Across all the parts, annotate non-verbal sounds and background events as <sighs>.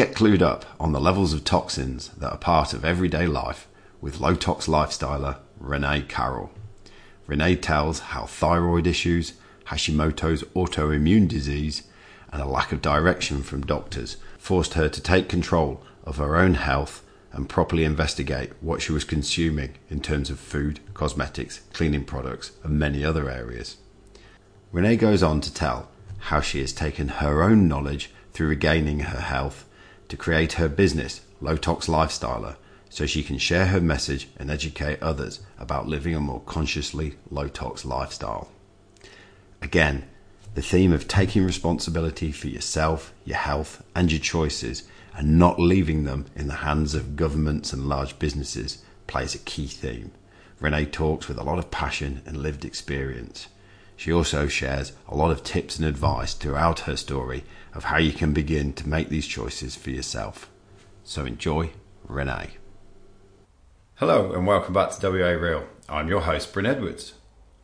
Get clued up on the levels of toxins that are part of everyday life with low tox lifestyler Renee Carroll. Renee tells how thyroid issues, Hashimoto's autoimmune disease, and a lack of direction from doctors forced her to take control of her own health and properly investigate what she was consuming in terms of food, cosmetics, cleaning products, and many other areas. Renee goes on to tell how she has taken her own knowledge through regaining her health to create her business, Low Tox Lifestyler, so she can share her message and educate others about living a more consciously low tox lifestyle. Again, the theme of taking responsibility for yourself, your health, and your choices and not leaving them in the hands of governments and large businesses plays a key theme. Renee talks with a lot of passion and lived experience. She also shares a lot of tips and advice throughout her story of how you can begin to make these choices for yourself. So enjoy, Renee. Hello and welcome back to WA Real. I'm your host, Bryn Edwards.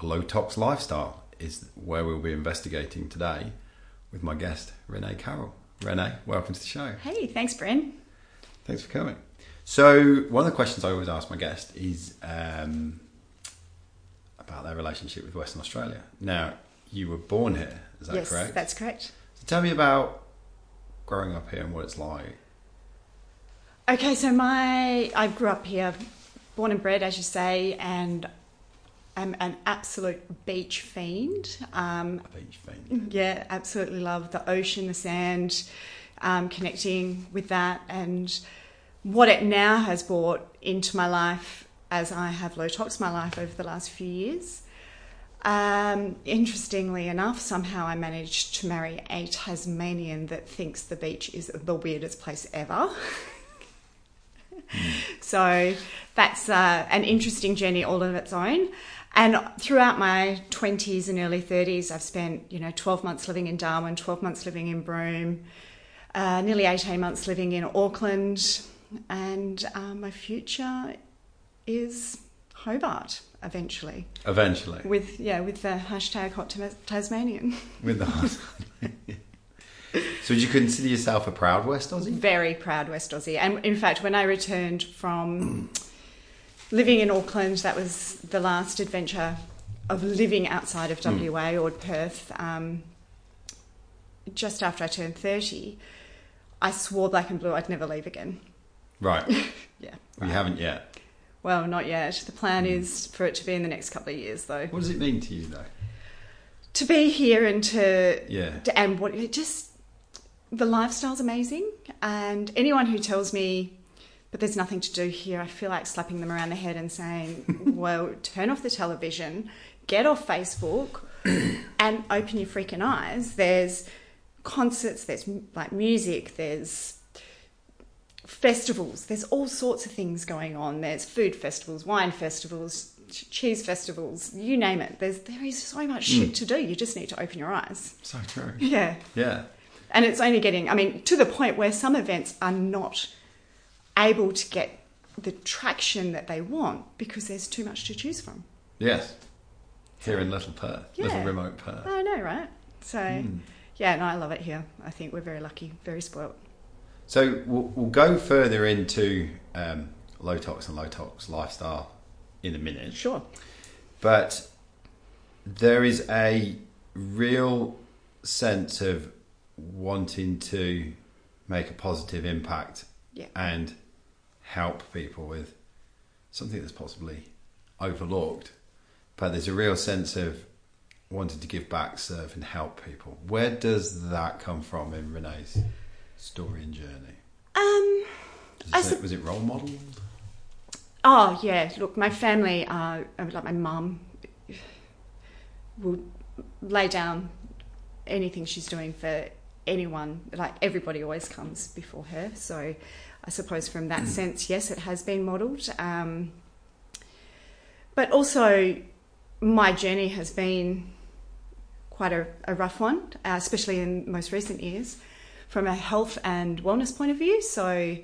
A low tox lifestyle is where we'll be investigating today with my guest, Renee Carroll. Renee, welcome to the show. Hey, thanks, Bryn. Thanks for coming. So, one of the questions I always ask my guest is um, about their relationship with Western Australia. Now, you were born here, is that yes, correct? that's correct. So, tell me about growing up here and what it's like. Okay, so my I grew up here, born and bred, as you say, and I'm an absolute beach fiend. Um, A beach thing. yeah, absolutely love the ocean, the sand, um, connecting with that, and what it now has brought into my life as I have low tox my life over the last few years. Um, interestingly enough, somehow I managed to marry a Tasmanian that thinks the beach is the weirdest place ever. <laughs> So that's uh, an interesting journey all of its own. And throughout my 20s and early 30s, I've spent, you know, 12 months living in Darwin, 12 months living in Broome, uh, nearly 18 months living in Auckland, and uh, my future is Hobart eventually. Eventually. With yeah, with the hashtag Hot Tas- Tasmanian. With the So, would you consider yourself a proud West Aussie? Very proud West Aussie. And in fact, when I returned from living in Auckland, that was the last adventure of living outside of WA or Perth. Um, just after I turned 30, I swore black and blue I'd never leave again. Right. <laughs> Yeah. We haven't yet. Well, not yet. The plan hmm. is for it to be in the next couple of years, though. What does it mean to you, though? To be here and to Yeah. to- and what it just the lifestyle's amazing and anyone who tells me but there's nothing to do here i feel like slapping them around the head and saying <laughs> well turn off the television get off facebook <coughs> and open your freaking eyes there's concerts there's like music there's festivals there's all sorts of things going on there's food festivals wine festivals ch- cheese festivals you name it there's there is so much shit to do you just need to open your eyes So true. yeah Yeah. and it's only getting, I mean, to the point where some events are not able to get the traction that they want because there's too much to choose from. Yes. Here in Little Perth, little remote Perth. I know, right? So, Hmm. yeah, no, I love it here. I think we're very lucky, very spoilt. So we'll, we'll go further into um, low tox and low tox lifestyle in a minute. Sure. But there is a real sense of wanting to make a positive impact Yeah. and help people with something that's possibly overlooked. But there's a real sense of wanting to give back, serve, and help people. Where does that come from in Renee's story and journey? Um, it say- was it role modelled? oh, yeah, look, my family, uh, like my mum, will lay down anything she's doing for anyone. Like everybody always comes before her. So I suppose from that sense, yes, it has been modelled. Um, but also, my journey has been quite a, a rough one, uh, especially in most recent years, from a health and wellness point of view. So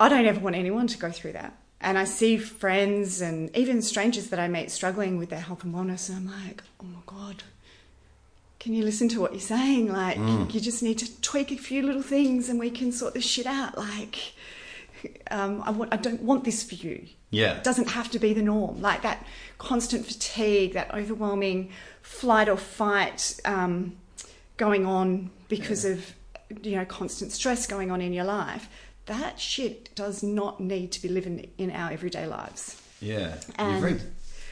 I don't ever want anyone to go through that. And I see friends and even strangers that I meet struggling with their health and wellness, and I'm like, oh my God, can you listen to what you're saying? Like, Mm. you just need to tweak a few little things and we can sort this shit out. Like, um, I, want, I don't want this for you. Yeah. It doesn't have to be the norm. Like that constant fatigue, that overwhelming flight or fight um, going on because of, you know, constant stress going on in your life. That shit does not need to be living in our everyday lives. Yeah. And- You're very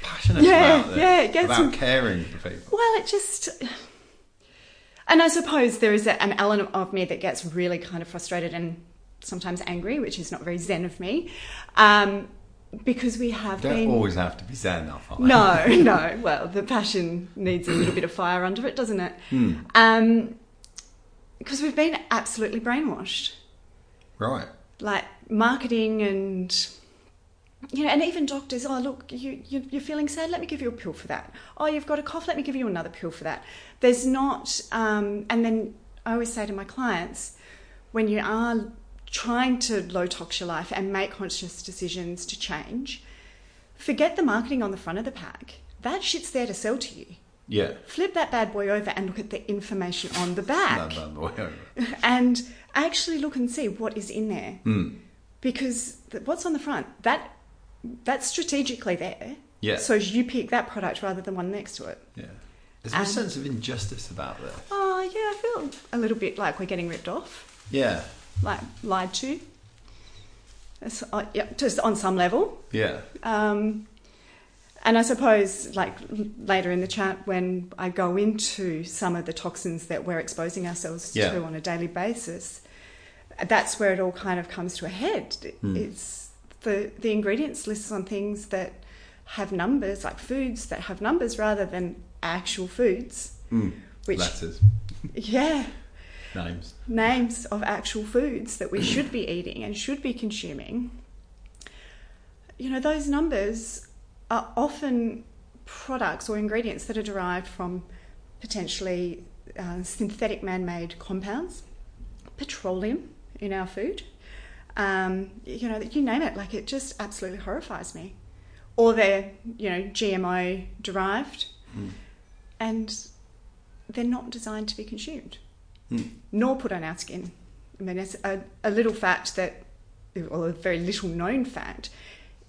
passionate Yeah, about it. yeah, it gets about some- caring for people. Well, it just. And I suppose there is a, an element of me that gets really kind of frustrated and sometimes angry, which is not very zen of me, um, because we have Don't been. always have to be zen are? No, <laughs> no. Well, the passion needs a little bit of fire under it, doesn't it? Hmm. Um, because we've been absolutely brainwashed. Right. Like marketing and you know, and even doctors. Oh, look, you, you you're feeling sad. Let me give you a pill for that. Oh, you've got a cough. Let me give you another pill for that. There's not. Um, and then I always say to my clients, when you are trying to low tox your life and make conscious decisions to change, forget the marketing on the front of the pack. That shit's there to sell to you. Yeah. Flip that bad boy over and look at the information on the back No, no, no. <laughs> and actually look and see what is in there Hmm. because th- what's on the front that that's strategically there Yeah. so you pick that product rather than one next to it Yeah. There's a Um, sense of injustice about this. oh yeah i feel a little bit like we're getting ripped off Yeah. like lied to That's, uh, yeah, just on some level Yeah. Um, and I suppose, like later in the chat, when I go into some of the toxins that we're exposing ourselves Yeah. to on a daily basis, that's where it all kind of comes to a head. Mm. It's the the ingredients lists on things that have numbers, like foods that have numbers rather than actual foods. Mm. Which, Letters. <laughs> yeah, Names. names of actual foods that we should be eating and should be consuming, you know, those numbers are often products or ingredients that are derived from potentially uh, synthetic man made compounds, petroleum in our food. Um, you know, you name it, like it just absolutely horrifies me. Or they're, you know, GMO derived Mm. and they're not designed to be consumed Mm. nor put on our skin. I mean, it's a, a little fact that, or a very little known fact,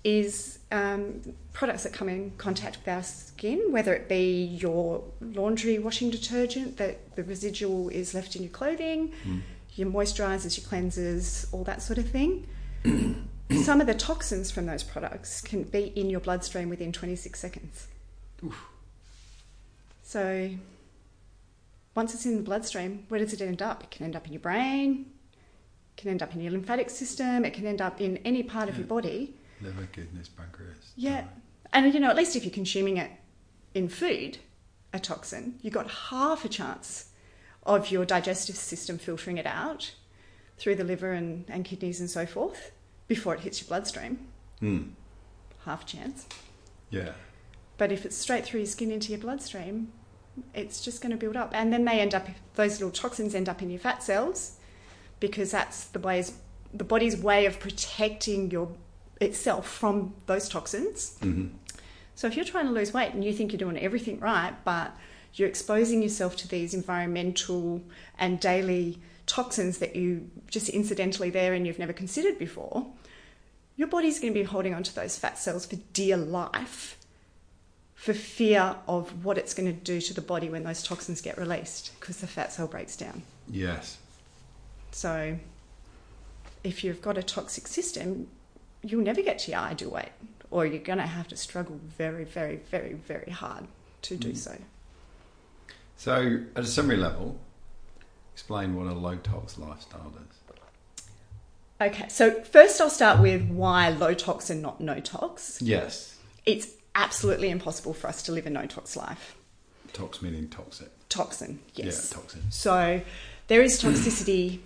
is um, products that come in contact with our skin, whether it be your laundry washing detergent that the residual is left in your clothing, Mm. your moisturisers, your cleansers, all that sort of thing. <clears throat> Some of the toxins from those products can be in your bloodstream within 26 seconds. So, once it's in the bloodstream, where does it end up? It can end up in your brain, it can end up in your lymphatic system, it can end up in any part of your body. Liver, kidneys, pancreas. Yeah. And you know, at least if you're consuming it in food, a toxin, you've got half a chance of your digestive system filtering it out through the liver and, and kidneys and so forth before it hits your bloodstream. Mm. Half chance. Yeah. But if it's straight through your skin into your bloodstream, it's just going to build up. And then they end up, those little toxins end up in your fat cells because that's the ways, the body's way of protecting your itself from those toxins. hmm So if you're trying to lose weight and you think you're doing everything right, but you're exposing yourself to these environmental and daily toxins that you just incidentally there and you've never considered before, your body's going to be holding onto those fat cells for dear life for fear of what it's going to do to the body when those toxins get released because the fat cell breaks down. Yes. So if you've got a toxic system, you'll never get to your ideal weight, or you're going to have to struggle very, very, very, very hard to do Mm. so. So, at a summary level, explain what a low tox lifestyle is. Okay, so first I'll start with why low tox and not no tox. Yes. It's absolutely impossible for us to live a no tox life. Tox meaning toxic. Toxin, yes. Yeah, toxin. So there is toxicity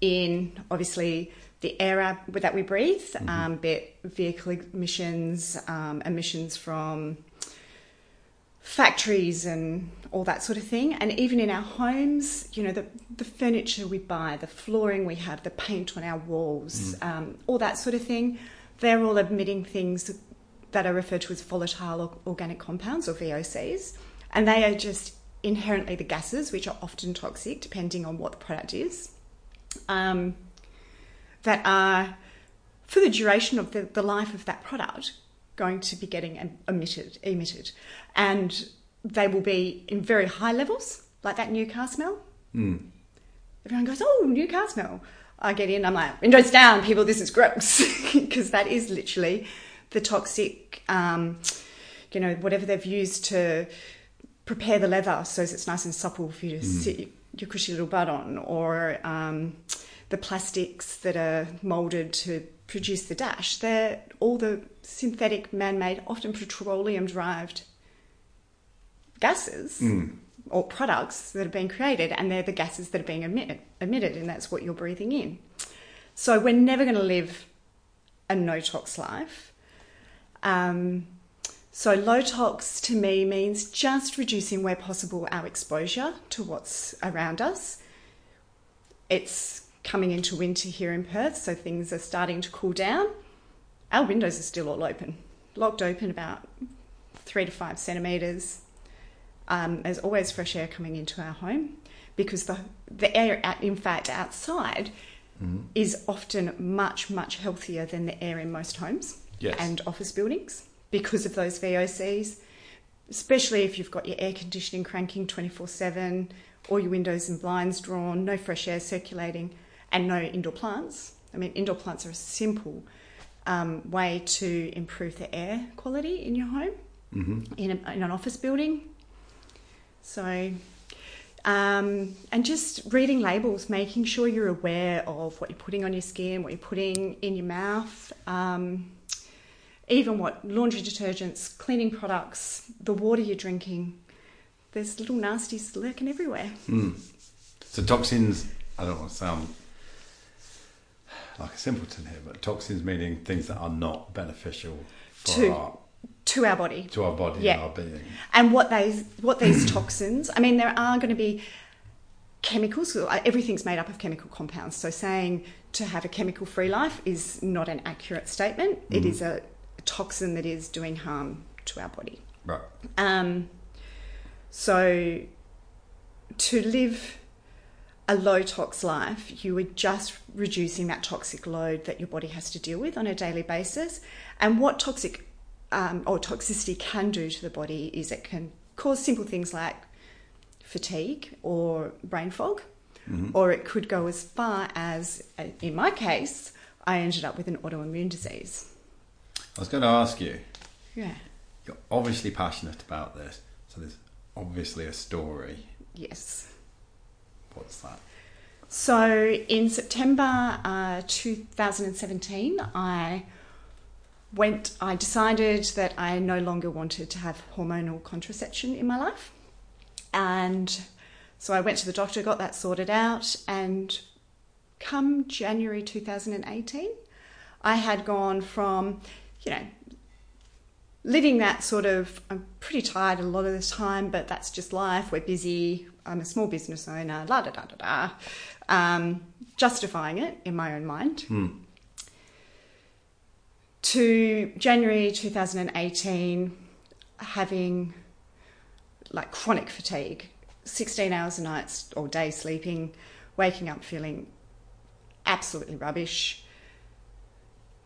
in obviously the air that we breathe, um, be it vehicle emissions, um, emissions from factories and all that sort of thing. And even in our homes, you know, the, the furniture we buy, the flooring we have, the paint on our walls, um, all that sort of thing, they're all emitting things that are referred to as volatile organic compounds or VOCs. And they are just inherently the gases, which are often toxic depending on what the product is, um, that are for the duration of the, the life of that product going to be getting emitted, emitted, and they will be in very high levels, like that new car smell. Mm. Everyone goes, "Oh, new car smell." I get in, I'm like, "Windows down, people. This is gross," <laughs> because that is literally the toxic, um, you know, whatever they've used to prepare the leather so it's nice and supple for you to mm. sit your cushy little butt on, or um, the plastics that are molded to produce the dash. They're all the synthetic, man-made, often petroleum-derived gases mm. or products that have been created, and they're the gases that are being emitted, emitted, and that's what you're breathing in. So we're never going to live a no tox life. Um, so low tox to me means just reducing where possible our exposure to what's around us. It's coming into winter here in Perth, so things are starting to cool down. Our windows are still all open, locked open about three to five centimetres. Um, there's always fresh air coming into our home because the, the air, in fact, outside mm-hmm. is often much, much healthier than the air in most homes yes. and office buildings because of those VOCs, especially if you've got your air conditioning cranking 24 7, all your windows and blinds drawn, no fresh air circulating, and no indoor plants. I mean, indoor plants are a simple um, way to improve the air quality in your home, mm-hmm. in, a, in an office building. So, um, and just reading labels, making sure you're aware of what you're putting on your skin, what you're putting in your mouth, um, even what laundry detergents, cleaning products, the water you're drinking. There's little nasties lurking everywhere. Mm. So toxins, I don't want to sound like a simpleton here, but toxins meaning things that are not beneficial to, our to our body. To our body yeah. and our being. And what these what these <clears throat> toxins, I mean, there are going to be chemicals. Everything's made up of chemical compounds. So saying to have a chemical free life is not an accurate statement. Mm. It is a, a, toxin that is doing harm to our body. Right. Um, so to live a low tox life, you are just reducing that toxic load that your body has to deal with on a daily basis. And what toxic um, or toxicity can do to the body is it can cause simple things like fatigue or brain fog, mm-hmm. or it could go as far as, uh, in my case, I ended up with an autoimmune disease. I was going to ask you. Yeah. You're obviously passionate about this, so there's obviously a story. Yes. What's that? So in September uh, 2017, I went. I decided that I no longer wanted to have hormonal contraception in my life, and so I went to the doctor, got that sorted out, and come January 2018, I had gone from, you know, living that sort of I'm pretty tired a lot of the time, but that's just life. We're busy. I'm a small business owner. La da da da da. Um, justifying it in my own mind. Hmm. To January 2018, having like chronic fatigue, 16 hours a night or day sleeping, waking up feeling absolutely rubbish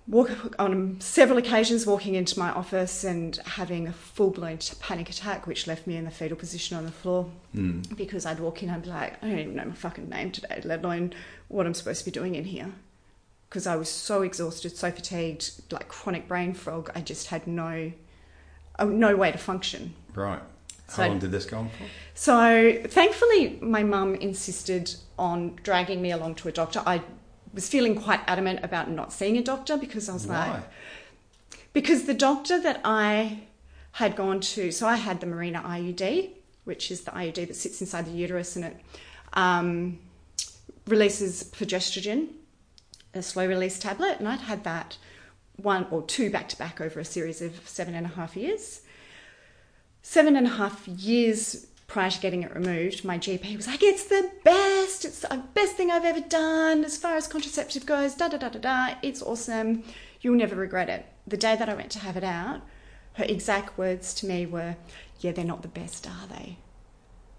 walk, on several occasions walking into my office and having a full blown panic attack, which left me in the fetal position on the floor mm. because I'd walk in and be like, I don't even know my fucking name today, let alone what I'm supposed to be doing in here. Because I was so exhausted, so fatigued, like chronic brain fog, I just had no, uh, no way to function. Right. How so, long did this go on for? So, thankfully, my mum insisted on dragging me along to a doctor. I was feeling quite adamant about not seeing a doctor because I was Why? like, because the doctor that I had gone to, so I had the Mirena IUD, which is the IUD that sits inside the uterus and it um, releases progesterone, a slow release tablet, and I'd had that one or two back to back over a series of seven and a half years. Seven and a half years prior to getting it removed, my GP was like, it's the best, it's the best thing I've ever done as far as contraceptive goes, da da da da da, it's awesome, you'll never regret it. The day that I went to have it out, her exact words to me were, yeah, they're not the best, are they?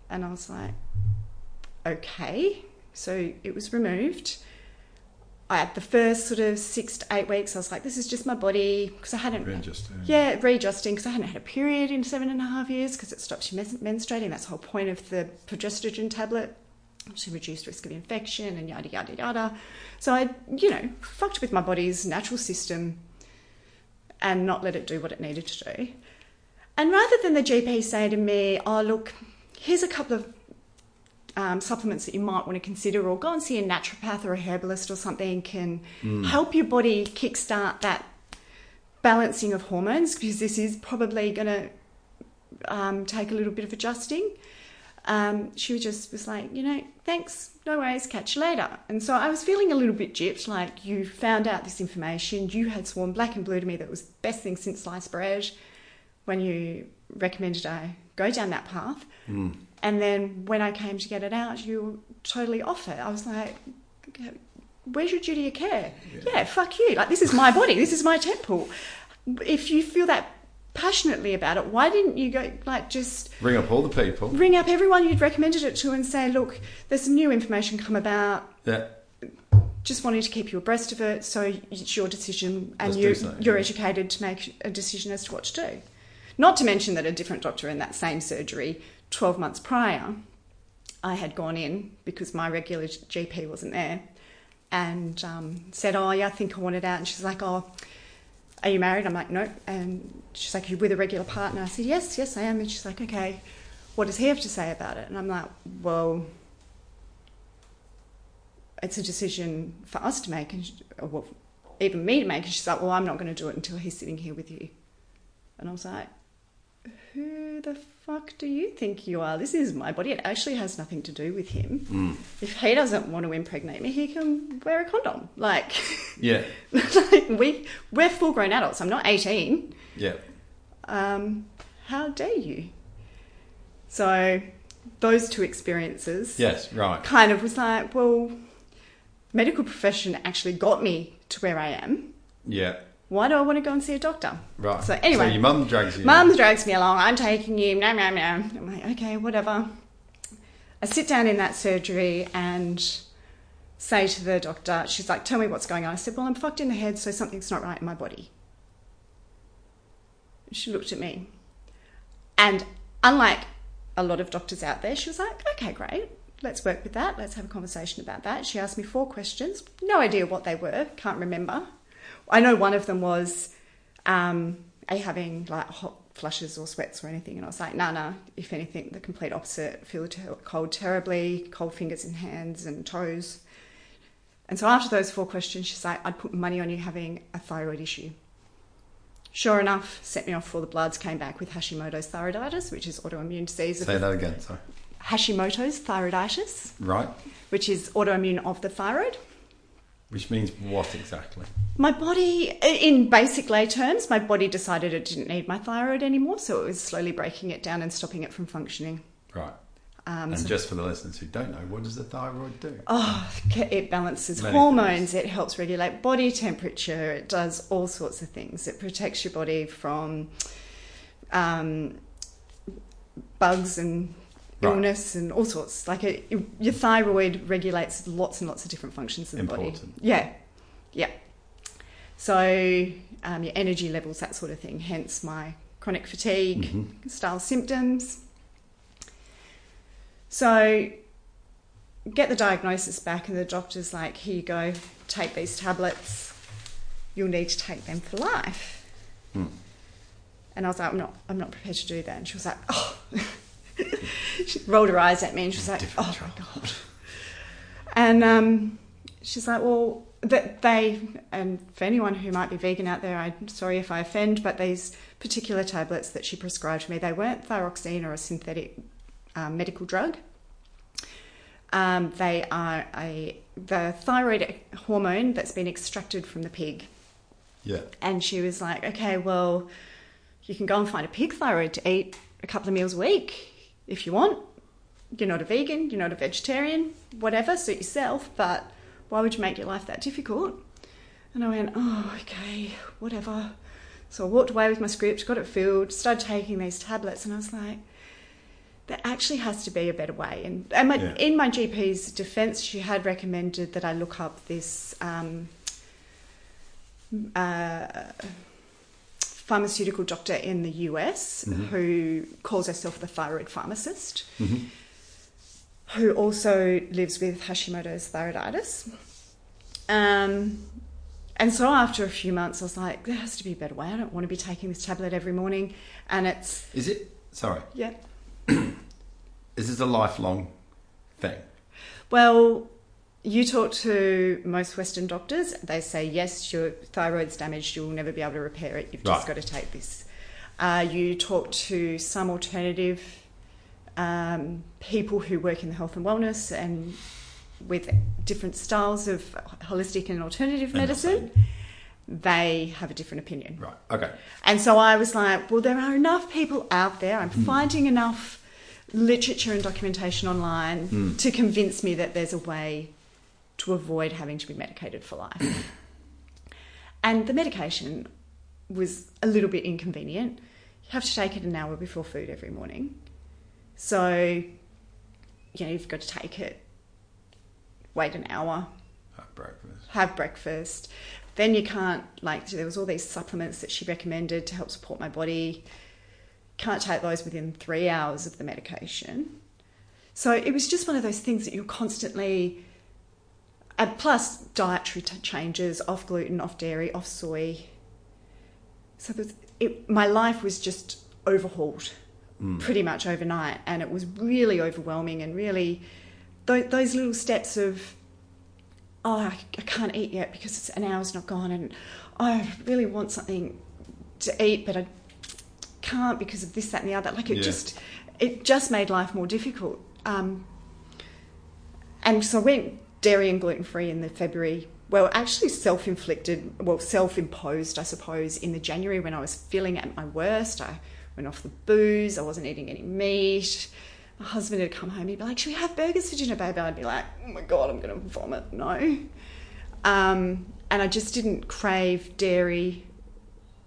And I was like, okay. So it was removed. I had the first sort of six to eight weeks, I was like, this is just my body because I hadn't. Readjusting. Yeah, readjusting because I hadn't had a period in seven and a half years because it stops you menstruating. That's the whole point of the progesterone tablet to reduce risk of infection and yada yada yada. So I, you know, fucked with my body's natural system and not let it do what it needed to do. And rather than the GP say to me, "Oh, look, here's a couple of um, supplements that you might want to consider, or go and see a naturopath or a herbalist or something can help your body kickstart that balancing of hormones because this is probably going to um, take a little bit of adjusting. Um, she was just was like, you know, thanks, no worries, catch you later. And so I was feeling a little bit gypped, like you found out this information, you had sworn black and blue to me that it was the best thing since sliced bread when you recommended I go down that path. And then when I came to get it out, you were totally off it. I was like, where's your duty of care? Yeah. fuck you. Like, this is my body, this is my temple. If you feel that passionately about it, why didn't you go, like, just Ring up all the people. ring up everyone you'd recommended it to and say, look, there's some new information come about. Yeah. Just wanting to keep you abreast of it, so it's your decision, and Let's you, you're yeah. educated to make a decision as to what to do. Not to mention that a different doctor in that same surgery, 12 months prior, I had gone in because my regular GP wasn't there, and um, said, "Oh, yeah, I think I want it out." And she's like, "Oh, are you married?" I'm like, "No." And she's like, "Are you with a regular partner?" I said, "Yes, yes, I am." And she's like, "Okay, what does he have to say about it?" And I'm like, "Well." it's a decision for us to make, and she, well, even me to make. And she's like, "Well, I'm not going to do it until he's sitting here with you." And I was like, "Who the fuck do you think you are? This is my body. It actually has nothing to do with him. If he doesn't want to impregnate me, he can wear a condom. Like, <laughs> Yeah. like we we're full grown adults. I'm not 18. Yeah. Um, how dare you?" So, those two experiences Yes. Right. kind of was like, well, medical profession actually got me to where I am. Yeah. Why do I want to go and see a doctor? Right. So anyway, so your mum drags you. Mum drags me along. I'm taking you. No, no, no. I'm like, okay, whatever. I sit down in that surgery and say to the doctor, she's like, tell me what's going on. I said, well, I'm fucked in the head, so something's not right in my body. She looked at me. And unlike a lot of doctors out there, she was like, okay, great. Let's work with that. Let's have a conversation about that. She asked me four questions. No idea what they were. Can't remember. I know one of them was, um, are you having like hot flushes or sweats or anything? And I was like, no, no. If anything, the complete opposite. Feel ter- cold terribly, cold fingers and hands and toes. And so after those four questions, she's like, I'd put money on you having a thyroid issue. Sure enough, sent me off for the bloods, came back with Hashimoto's thyroiditis, which is autoimmune disease. Say that again. Sorry. Hashimoto's thyroiditis, Right. which is autoimmune of the thyroid. Which means what exactly? My body, in basic lay terms, my body decided it didn't need my thyroid anymore, so it was slowly breaking it down and stopping it from functioning. Right. Um, and so- just for the listeners who don't know, what does the thyroid do? Oh, it balances Many hormones, it helps regulate body temperature, it does all sorts of things. It protects your body from um, bugs and Right. illness and all sorts. Like it, your thyroid regulates lots and lots of different functions of the body. Important. Yeah, yeah. So um, your energy levels, that sort of thing. Hence my chronic fatigue Mm-hmm. style symptoms. So get the diagnosis back, and the doctor's like, "Here you go, take these tablets. You'll need to take them for life." Hmm. And I was like, "I'm not, I'm not prepared to do that." And she was like, "Oh." <laughs> <laughs> she rolled her eyes at me, and she was like, Different "Oh my god." And um, she's like, "Well, that they and for anyone who might be vegan out there, I'm sorry if I offend, but these particular tablets that she prescribed me, they weren't thyroxine or a synthetic um, medical drug. Um, they are a the thyroid hormone that's been extracted from the pig." Yeah. And she was like, "Okay, well, you can go and find a pig thyroid to eat a couple of meals a week if you want. You're not a vegan, you're not a vegetarian, whatever, suit yourself, but why would you make your life that difficult? And I went, oh, okay, whatever. So I walked away with my script, got it filled, started taking these tablets, and I was like, there actually has to be a better way. And, and my, Yeah. in my GP's defence, she had recommended that I look up this um, uh, pharmaceutical doctor in the US Mhm. who calls herself the thyroid pharmacist, Mhm. who also lives with Hashimoto's thyroiditis. Um, and so after a few months, I was like, there has to be a better way. I don't want to be taking this tablet every morning. And it's, Is it? Sorry. yeah. <clears throat> Is this a lifelong thing? Well, you talk to most Western doctors, they say, yes, your thyroid's damaged, you'll never be able to repair it, you've just got to take this. Uh, you talk to some alternative um, people who work in the health and wellness and with different styles of holistic and alternative medicine, they have a different opinion. Right. Okay. And so I was like, well, there are enough people out there. I'm Hmm. finding enough literature and documentation online Hmm. to convince me that there's a way to avoid having to be medicated for life. and the medication was a little bit inconvenient. You have to take it an hour before food every morning. So, you know, you've got to take it, wait an hour, Have breakfast. have breakfast. Then you can't like there was all these supplements that she recommended to help support my body. Can't take those within three hours of the medication. So it was just one of those things that you're constantly. And plus dietary t- changes, off gluten, off dairy, off soy. So it, my life was just overhauled Mm. pretty much overnight, and it was really overwhelming and really th- those little steps of oh, I, I can't eat yet because it's an hour's not gone, and oh, I really want something to eat, but I can't because of this, that, and the other. Like it Yeah. just, it just made life more difficult. Um, and so I went dairy and gluten free in the February. Well, actually, self inflicted, well, self imposed, I suppose, in the January when I was feeling at my worst. I went off the booze, I wasn't eating any meat. My husband had come home, he'd be like, Should we have burgers for dinner, baby? I'd be like, Oh my God, I'm going to vomit. No. Um, and I just didn't crave dairy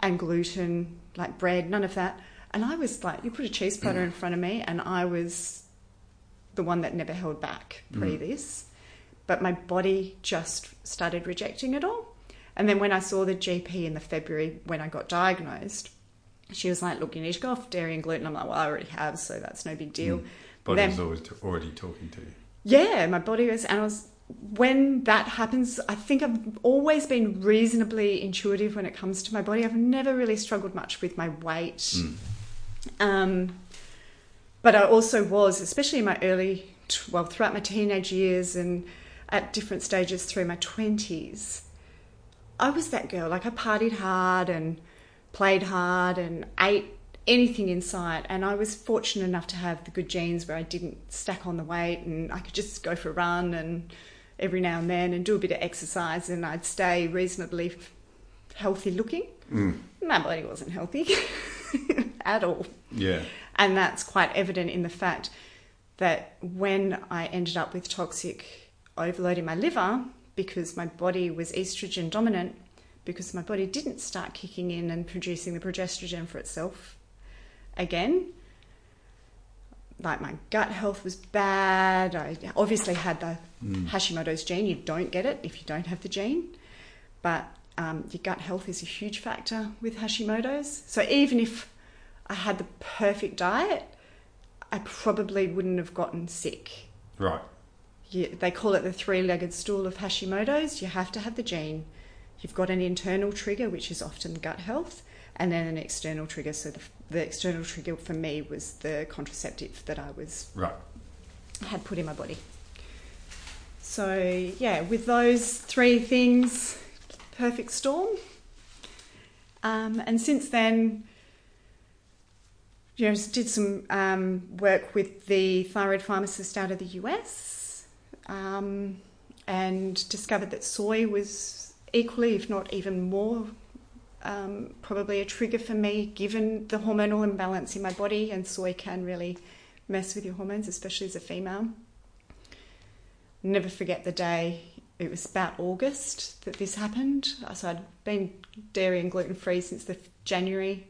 and gluten, like bread, none of that. And I was like, You put a cheese platter in front of me, and I was the one that never held back pre this. But my body just started rejecting it all. And then when I saw the GP in the February when I got diagnosed, she was like, "Look, you need to go off dairy and gluten." I'm like, "Well, I already have, so that's no big deal." Body's Then- always t- already talking to you. Yeah, my body was, and I was. When that happens, I think I've always been reasonably intuitive when it comes to my body. I've never really struggled much with my weight. Mm. Um, but I also was, especially in my early, well, throughout my teenage years and at different stages through my 20s, I was that girl. Like I partied hard and played hard and ate anything in sight. And I was fortunate enough to have the good genes where I didn't stack on the weight and I could just go for a run and every now and then and do a bit of exercise and I'd stay reasonably healthy looking. Mm. My body wasn't healthy <laughs> at all. Yeah. And that's quite evident in the fact that when I ended up with toxic overload in my liver, because my body was estrogen dominant, because my body didn't start kicking in and producing the progesterone for itself again. Like my gut health was bad. I obviously had the Mm. Hashimoto's gene. You don't get it if you don't have the gene. But um, your gut health is a huge factor with Hashimoto's. So even if I had the perfect diet, I probably wouldn't have gotten sick. Right. You, they call it the three legged stool of Hashimoto's. You have to have the gene. You've got an internal trigger, which is often gut health, and then an external trigger. So the, the external trigger for me was the contraceptive that I was Right. had put in my body. So yeah, with those three things, perfect storm. Um, and since then, you know, did some um, work with the thyroid pharmacist out of the US, um, and discovered that soy was equally, if not even more, um, probably a trigger for me, given the hormonal imbalance in my body, and soy can really mess with your hormones, especially as a female. Never forget the day. It was about August that this happened. So I'd been dairy and gluten free since the January.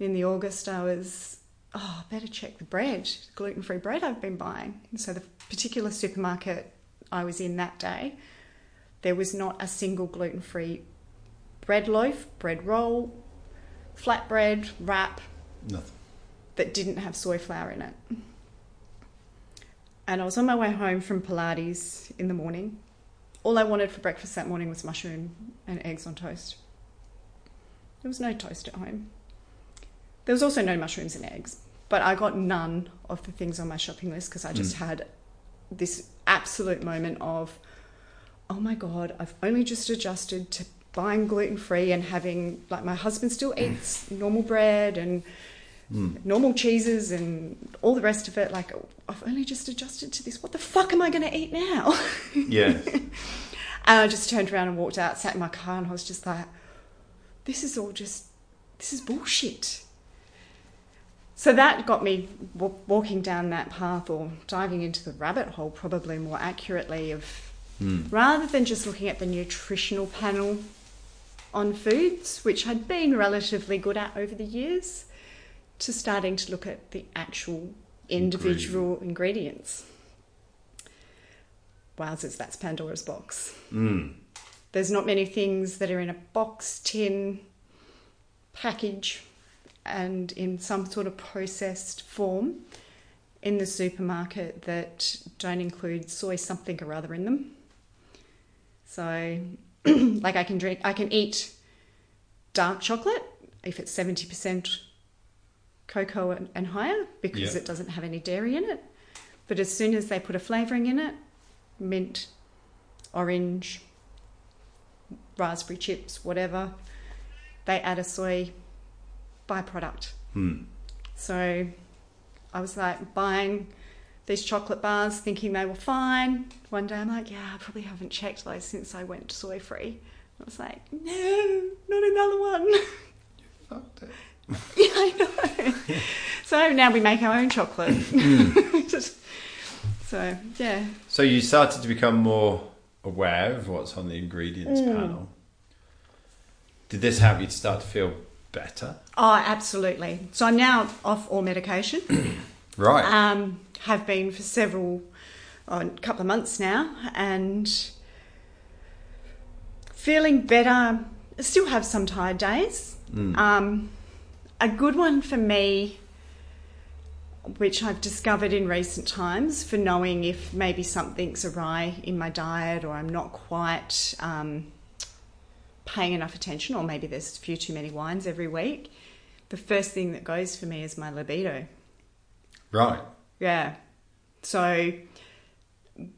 In the August, I was oh, I better check the bread, gluten free bread I've been buying. So the particular supermarket I was in that day, there was not a single gluten free bread loaf, bread roll, flatbread, wrap Nothing. that didn't have soy flour in it. And I was on my way home from Pilates in the morning. All I wanted for breakfast that morning was mushroom and eggs on toast. There was no toast at home. There was also no mushrooms and eggs, but I got none of the things on my shopping list because I just mm. had this absolute moment of, oh my god, I've only just adjusted to buying gluten free and having like my husband still mm. eats normal bread and mm. normal cheeses and all the rest of it. Like I've only just adjusted to this. What the fuck am I going to eat now? <laughs> Yeah. And I just turned around and walked out, sat in my car, and I was just like, this is all just, this is bullshit. So that got me w- walking down that path or diving into the rabbit hole, probably more accurately, of rather than just looking at the nutritional panel on foods, which I'd been relatively good at over the years, to starting to look at the actual individual ingredients. Wowzers, that's Pandora's box. Mm. There's not many things that are in a box, tin, package, and in some sort of processed form in the supermarket that don't include soy something or other in them. So, <clears throat> like I can drink, I can eat dark chocolate if it's 70% cocoa and, and higher because Yeah. it doesn't have any dairy in it. But as soon as they put a flavouring in it, mint, orange, raspberry chips, whatever, they add a soy byproduct. Hmm. So I was like buying these chocolate bars thinking they were fine. One day I'm like, yeah, I probably haven't checked those since I went soy free. I was like, no, not another one. <laughs> You fucked it. <laughs> yeah, I know. <laughs> so now we make our own chocolate. <coughs> so yeah, So you started to become more aware of what's on the ingredients Mm. panel. Did this help you to start to feel better? oh, absolutely. So I'm now off all medication. <clears throat> Right. um, have been for several, oh, a couple of months now, and feeling better. Still have some tired days. Um, a good one for me, which I've discovered in recent times, for knowing if maybe something's awry in my diet or I'm not quite um, paying enough attention, or maybe there's a few too many wines every week. The first thing that goes for me is my libido. right. Yeah. So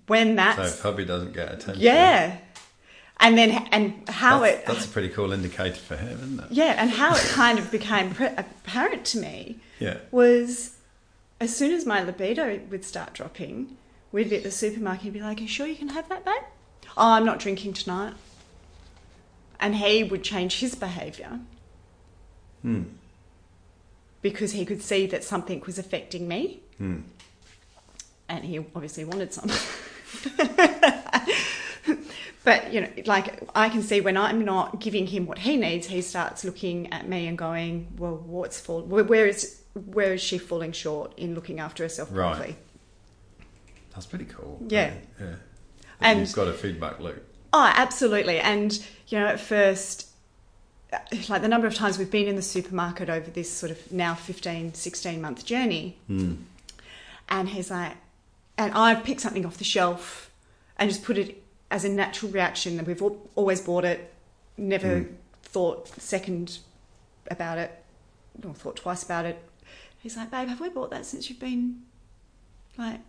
when that So if hubby doesn't get attention. yeah, and then and how that's, it that's a pretty cool indicator for him, isn't it? yeah, and how it <laughs> kind of became apparent to me Yeah. was as soon as my libido would start dropping, we'd be at the supermarket and be like, "Are you sure you can have that, babe?" Oh, I'm not drinking tonight. And he would change his behaviour Hmm. because he could see that something was affecting me. Hmm. and he obviously wanted some. <laughs> but you know, like I can see when I'm not giving him what he needs, he starts looking at me and going, "Well, what's fall? Where, is where is she falling short in looking after herself Right. properly?" That's pretty cool. Yeah. Yeah. And- you've got a feedback loop. Oh, absolutely. And you know, at first, uh, like the number of times we've been in the supermarket over this sort of now 15, 16 month journey, and he's like, and I pick something off the shelf and just put it as a natural reaction. And we've al- always bought it, never thought second about it, or thought twice about it. He's like, babe, have we bought that since you've been like,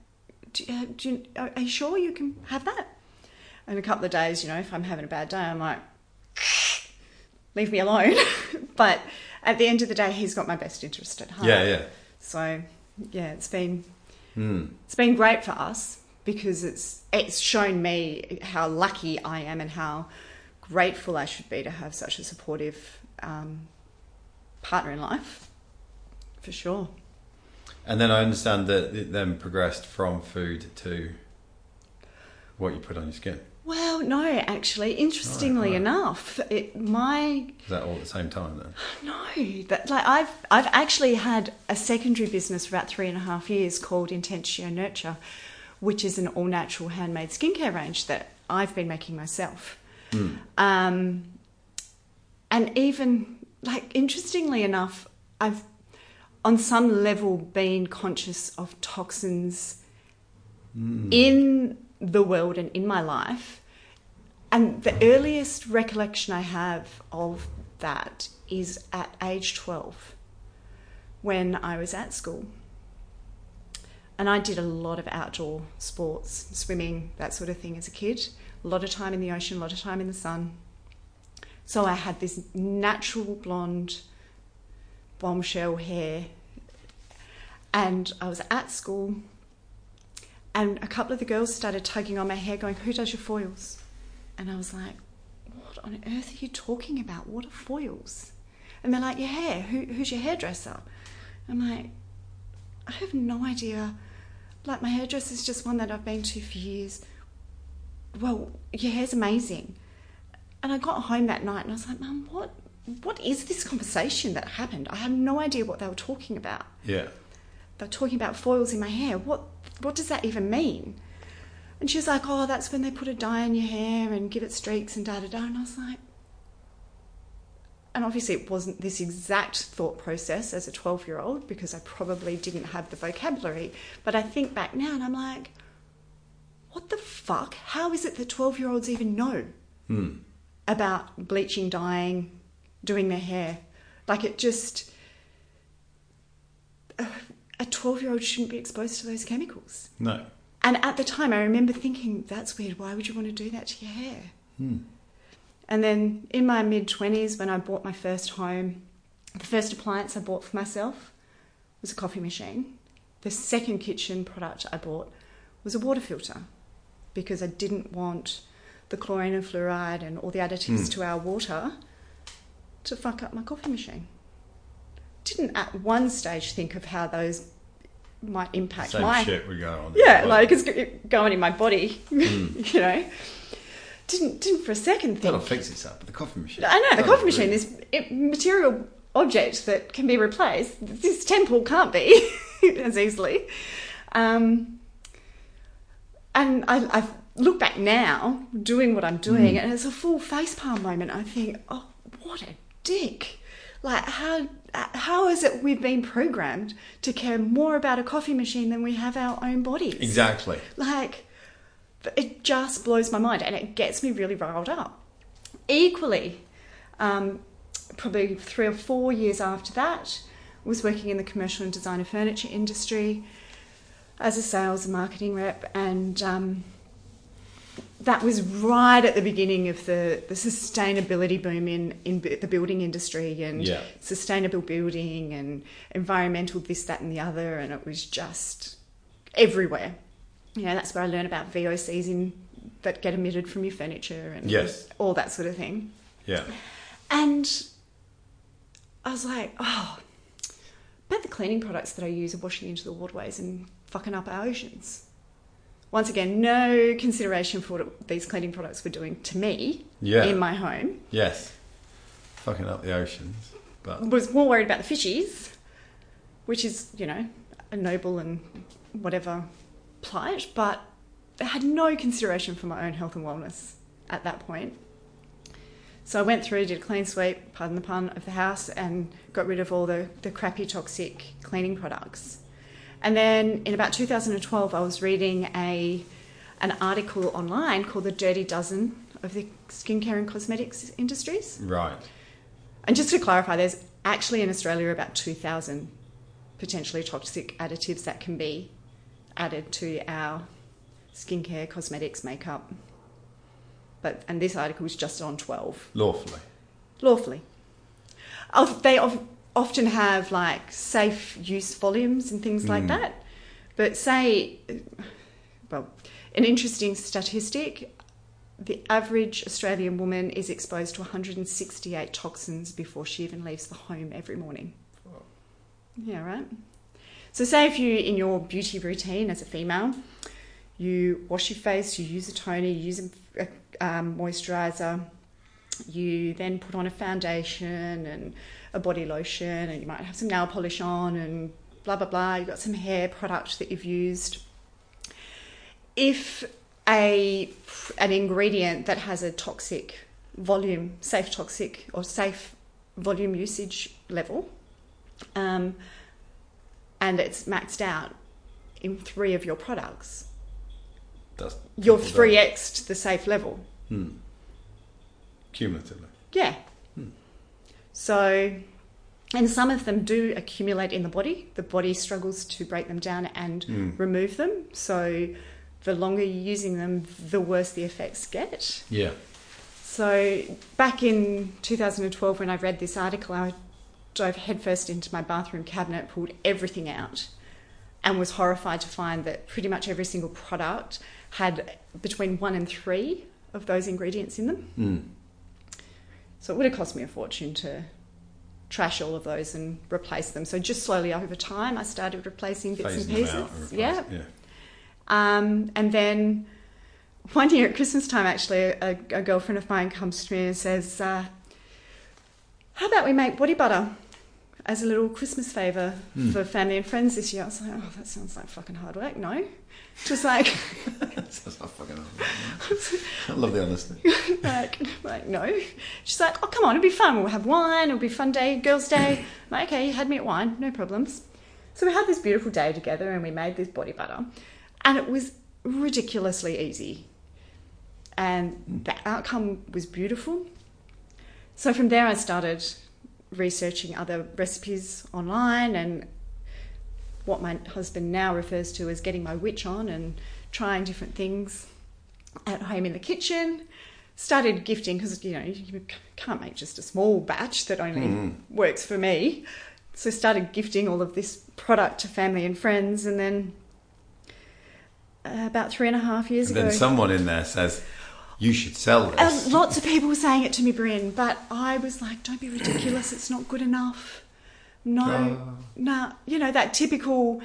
do, uh, do you, are are you sure you can have that? And a couple of days, you know, if I'm having a bad day, I'm like, <laughs> leave me alone. <laughs> but at the end of the day, he's got my best interest at heart. Yeah, yeah. So yeah, it's been Hmm. it's been great for us because it's it's shown me how lucky I am and how grateful I should be to have such a supportive um, partner in life. For sure. And then I understand that it then progressed from food to what you put on your skin. Well, no, actually, interestingly right. enough, it, my Is that all at the same time then? no, that like I've I've actually had a secondary business for about three and a half years called Intentio Nurture, which is an all natural handmade skincare range that I've been making myself. Um, and even like interestingly enough, I've on some level been conscious of toxins in the world and in my life. And the earliest recollection I have of that is at age 12 when I was at school. And I did a lot of outdoor sports, swimming, that sort of thing as a kid. A lot of time in the ocean, a lot of time in the sun. So I had this natural blonde bombshell hair. And I was at school, and a couple of the girls started tugging on my hair, going, Who does your foils? And I was like, What on earth are you talking about? What are foils? And they're like, Your hair. Who, who's your hairdresser? I'm like, I have no idea. Like, my hairdresser's just one that I've been to for years. Well, your hair's amazing. And I got home that night and I was like, Mum, what, what is this conversation that happened? I have no idea what they were talking about. Yeah. They're talking about foils in my hair. What, what does that even mean? And she was like, Oh, that's when they put a dye in your hair and give it streaks and da da da. And I was like, and obviously it wasn't this exact thought process as a 12 year old because I probably didn't have the vocabulary. But I think back now and I'm like, what the fuck? How is it that 12 year olds even know Hmm. about bleaching, dyeing, doing their hair? Like it just. A 12 year old shouldn't be exposed to those chemicals. No. And at the time, I remember thinking, that's weird. Why would you want to do that to your hair? Hmm. And then in my mid 20s, when I bought my first home, the first appliance I bought for myself was a coffee machine. The second kitchen product I bought was a water filter because I didn't want the chlorine and fluoride and all the additives hmm. to our water to fuck up my coffee machine. Didn't at one stage think of how those might impact Same my shit we go on. yeah, like it's going in my body, <laughs> you know. Didn't didn't for a second think. That'll fix itself, but the coffee machine. I know the coffee machine, this material object that can be replaced. This temple can't be <laughs> as easily. Um, and I, I look back now, doing what I'm doing, and it's a full facepalm moment. I think, oh, what a dick! Like how how is it we've been programmed to care more about a coffee machine than we have our own bodies? Exactly. Like, it just blows my mind and it gets me really riled up. Equally, um, probably three or four years after that, was working in the commercial and designer furniture industry as a sales and marketing rep, and um, that was right at the beginning of the, the sustainability boom in, in the building industry and Yeah. sustainable building and environmental this, that, and the other, and it was just everywhere. You know, that's where I learned about VOCs in that get emitted from your furniture and Yes. all that sort of thing. Yeah. And I was like, oh, but the cleaning products that I use are washing into the waterways and fucking up our oceans. Once again, no consideration for what these cleaning products were doing to me Yeah. in my home. Yes. Fucking up the oceans. But Was more worried about the fishies, which is, you know, a noble and whatever plight, but I had no consideration for my own health and wellness at that point. So I went through, did a clean sweep, pardon the pun, of the house and got rid of all the, the crappy toxic cleaning products. And then in about 2012, I was reading a an article online called The Dirty Dozen of the skincare and cosmetics industries. right. And just to clarify, there's actually in Australia about 2,000 potentially toxic additives that can be added to our skincare, cosmetics, makeup. But and this article was just on 12 Lawfully. lawfully. Of, they of, often have like safe use volumes and things like that. But say, well, an interesting statistic the average Australian woman is exposed to 168 toxins before she even leaves the home every morning. Yeah, right? So, say if you, in your beauty routine as a female, you wash your face, you use a toner, you use a um, moisturizer. You then put on a foundation and a body lotion, and you might have some nail polish on, and blah blah blah. You've got some hair product that you've used. If a an ingredient that has a toxic volume, safe toxic or safe volume usage level, um, and it's maxed out in three of your products, That's you're three xed the safe level. Hmm. Cumulatively. Yeah. So, and some of them do accumulate in the body. The body struggles to break them down and Mm. remove them. So, the longer you're using them, the worse the effects get. Yeah. So, back in 2012, when I read this article, I dove headfirst into my bathroom cabinet, pulled everything out, and was horrified to find that pretty much every single product had between one and three of those ingredients in them. Mm. So it would have cost me a fortune to trash all of those and replace them. So just slowly over time, I started replacing bits Phasing and pieces. and yeah. yeah. Um, and then one year at Christmas time, actually, a, a girlfriend of mine comes to me and says, uh, "How about we make body butter as a little Christmas favour Hmm. for family and friends this year?" I was like, "Oh, that sounds like fucking hard work." No, just like. <laughs> Sounds like fucking awesome. I love the honesty. <laughs> like, like, no. She's like, oh, come on, it'll be fun. We'll have wine. It'll be a fun day, girls' day. I'm like, okay, you had me at wine, no problems. So we had this beautiful day together and we made this body butter. And it was ridiculously easy. And the outcome was beautiful. So from there, I started researching other recipes online and what my husband now refers to as getting my witch on and trying different things at home in the kitchen. Started gifting because you know you can't make just a small batch that only Mhm. works for me. So started gifting all of this product to family and friends, and then uh, about three and a half years And ago, then someone in there says, "You should sell uh, this." lots of people were saying it to me, Bryn, but I was like, "Don't be ridiculous! It's not good enough." No, no, you know that typical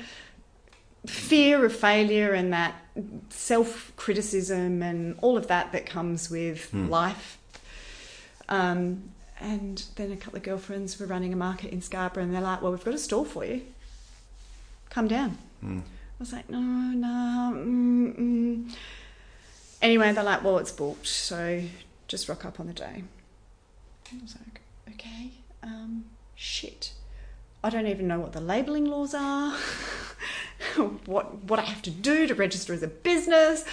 fear of failure and that self criticism and all of that that comes with Hmm. life. Um, and then a couple of girlfriends were running a market in Scarborough, and they're like, "Well, we've got a stall for you. Come down." Mm. I was like, no, no. Mm, mm. Anyway, they're like, well, it's booked, so just rock up on the day. I was like, okay, um, shit. I don't even know what the labelling laws are, <laughs> what what I have to do to register as a business.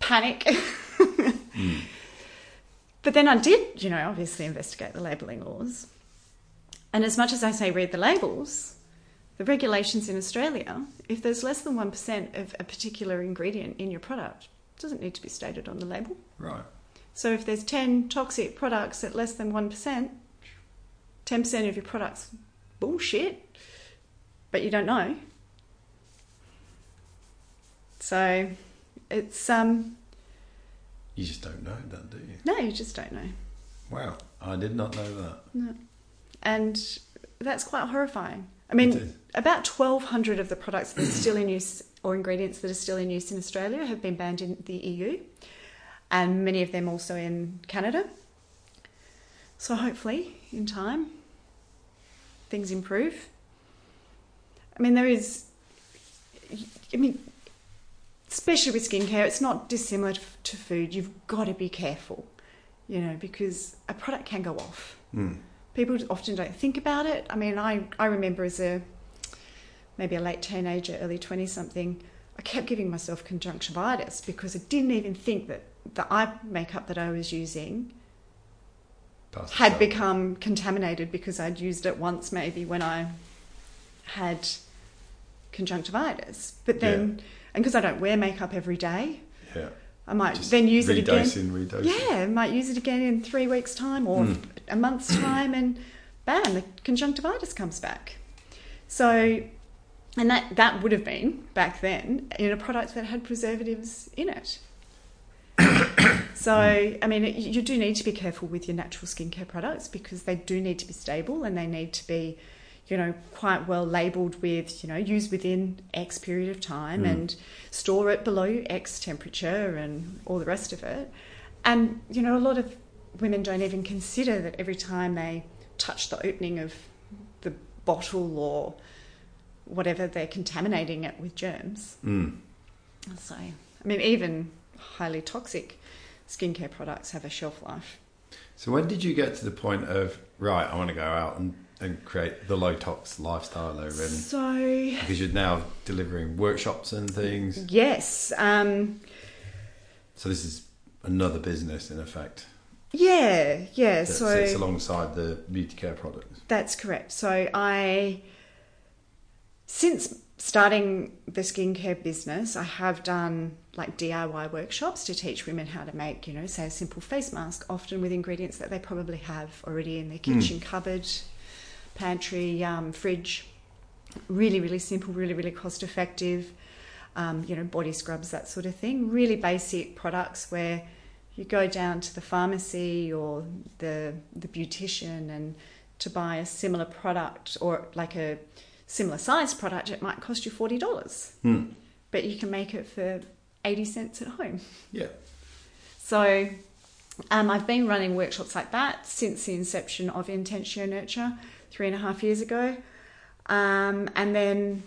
Panic. <laughs> Mm. But then I did, you know, obviously investigate the labelling laws. And as much as I say read the labels, the regulations in Australia, if there's less than 1% of a particular ingredient in your product, doesn't need to be stated on the label. Right. So if there's 10 toxic products at less than 1%, 10% of your product's bullshit, but you don't know. So it's, um, You just don't know that, do you? no, you just don't know. Wow. I did not know that. No. And that's quite horrifying. I mean, about 1,200 of the products that are still in use or ingredients that are still in use in Australia have been banned in the EU, and many of them also in Canada. So hopefully, in time, things improve. I mean, there is, I mean, especially with skincare, it's not dissimilar to, food. You've got to be careful, you know, because a product can go off Mm. people often don't think about it. I mean, I, I remember as a maybe a late teenager, early 20 something, I kept giving myself conjunctivitis because I didn't even think that the eye makeup that I was using Passed had itself. become contaminated because I'd used it once maybe when I had conjunctivitis. But then, and because I don't wear makeup every day, Yeah. I might Just then use it again. redosing. Yeah, I might use it again in three weeks' time or Mm. a month's time, and bam, the conjunctivitis comes back. So, and that that would have been back then in a product that had preservatives in it. <coughs> so, I mean, it, you do need to be careful with your natural skincare products because they do need to be stable and they need to be, you know, quite well labelled with, you know, use within X period of time hmm. and store it below X temperature and all the rest of it. And, you know, a lot of women don't even consider that every time they touch the opening of the bottle or whatever, they're contaminating it with germs. Mm. So, I mean, even highly toxic skincare products have a shelf life. So when did you get to the point of right? I want to go out and, and create the low tox lifestyle over and So, because you're now delivering workshops and things. yes, um, So this is another business in effect yeah, yeah. so it's alongside the beauty care products. That's correct. So I, since starting the skincare business, I have done like DIY workshops to teach women how to make, you know, say a simple face mask, often with ingredients that they probably have already in their kitchen cupboard, pantry, um, fridge. Really, really simple, really, really cost effective. Um, you know, body scrubs, that sort of thing. Really basic products where you go down to the pharmacy or the the beautician and to buy a similar product or like a similar size product, it might cost you forty dollars, Hmm. but you can make it for eighty cents at home. Yeah. So um, I've been running workshops like that since the inception of Intentio Nurture three and a half years ago. Um, and then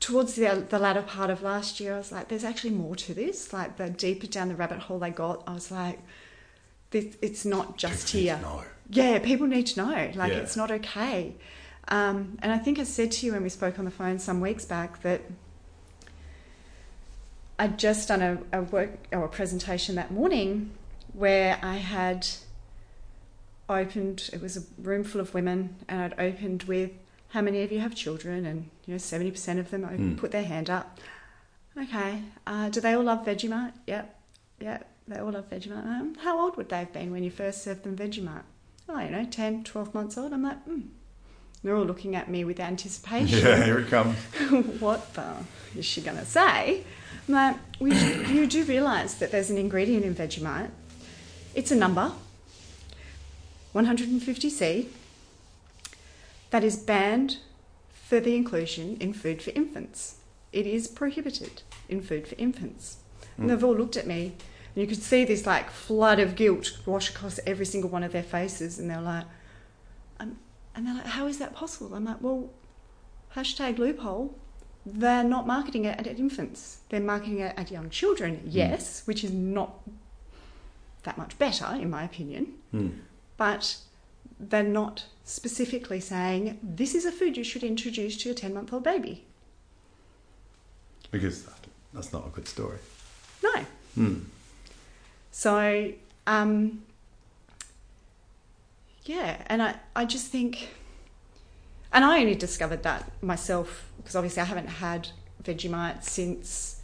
towards the, the latter part of last year, I was like, there's actually more to this. Like, the deeper down the rabbit hole I got, I was like, this, it's not just People here. Yeah, people need to know. Like, Yeah. it's not okay. Um, and I think I said to you when we spoke on the phone some weeks back that I'd just done a, a work or a presentation that morning where I had opened. It was a room full of women, and I'd opened with how many of you have children, and you know seventy percent of them open, Hmm. put their hand up. Okay, uh, do they all love Vegemite? Yep, yep, they all love Vegemite. Um, how old would they have been when you first served them Vegemite? Oh, you know, 10, 12 months old. I'm like, hmm. They're all looking at me with anticipation Yeah, here it comes. <laughs> what the is she going to say? I'm like, we, you do realise that there's an ingredient in Vegemite. It's a number, 150C, that is banned for the inclusion in food for infants. It is prohibited in food for infants. And they've all looked at me, and you could see this like flood of guilt wash across every single one of their faces, and they're like, and they're like, how is that possible? I'm like, well, hashtag loophole. They're not marketing it at infants. They're marketing it at young children, yes, which is not that much better, in my opinion. Hmm. But they're not specifically saying this is a food you should introduce to your 10 month old baby. Because that, that's not a good story. No. Hmm. So, um, yeah, and I, I just think, and I only discovered that myself because obviously I haven't had Vegemite since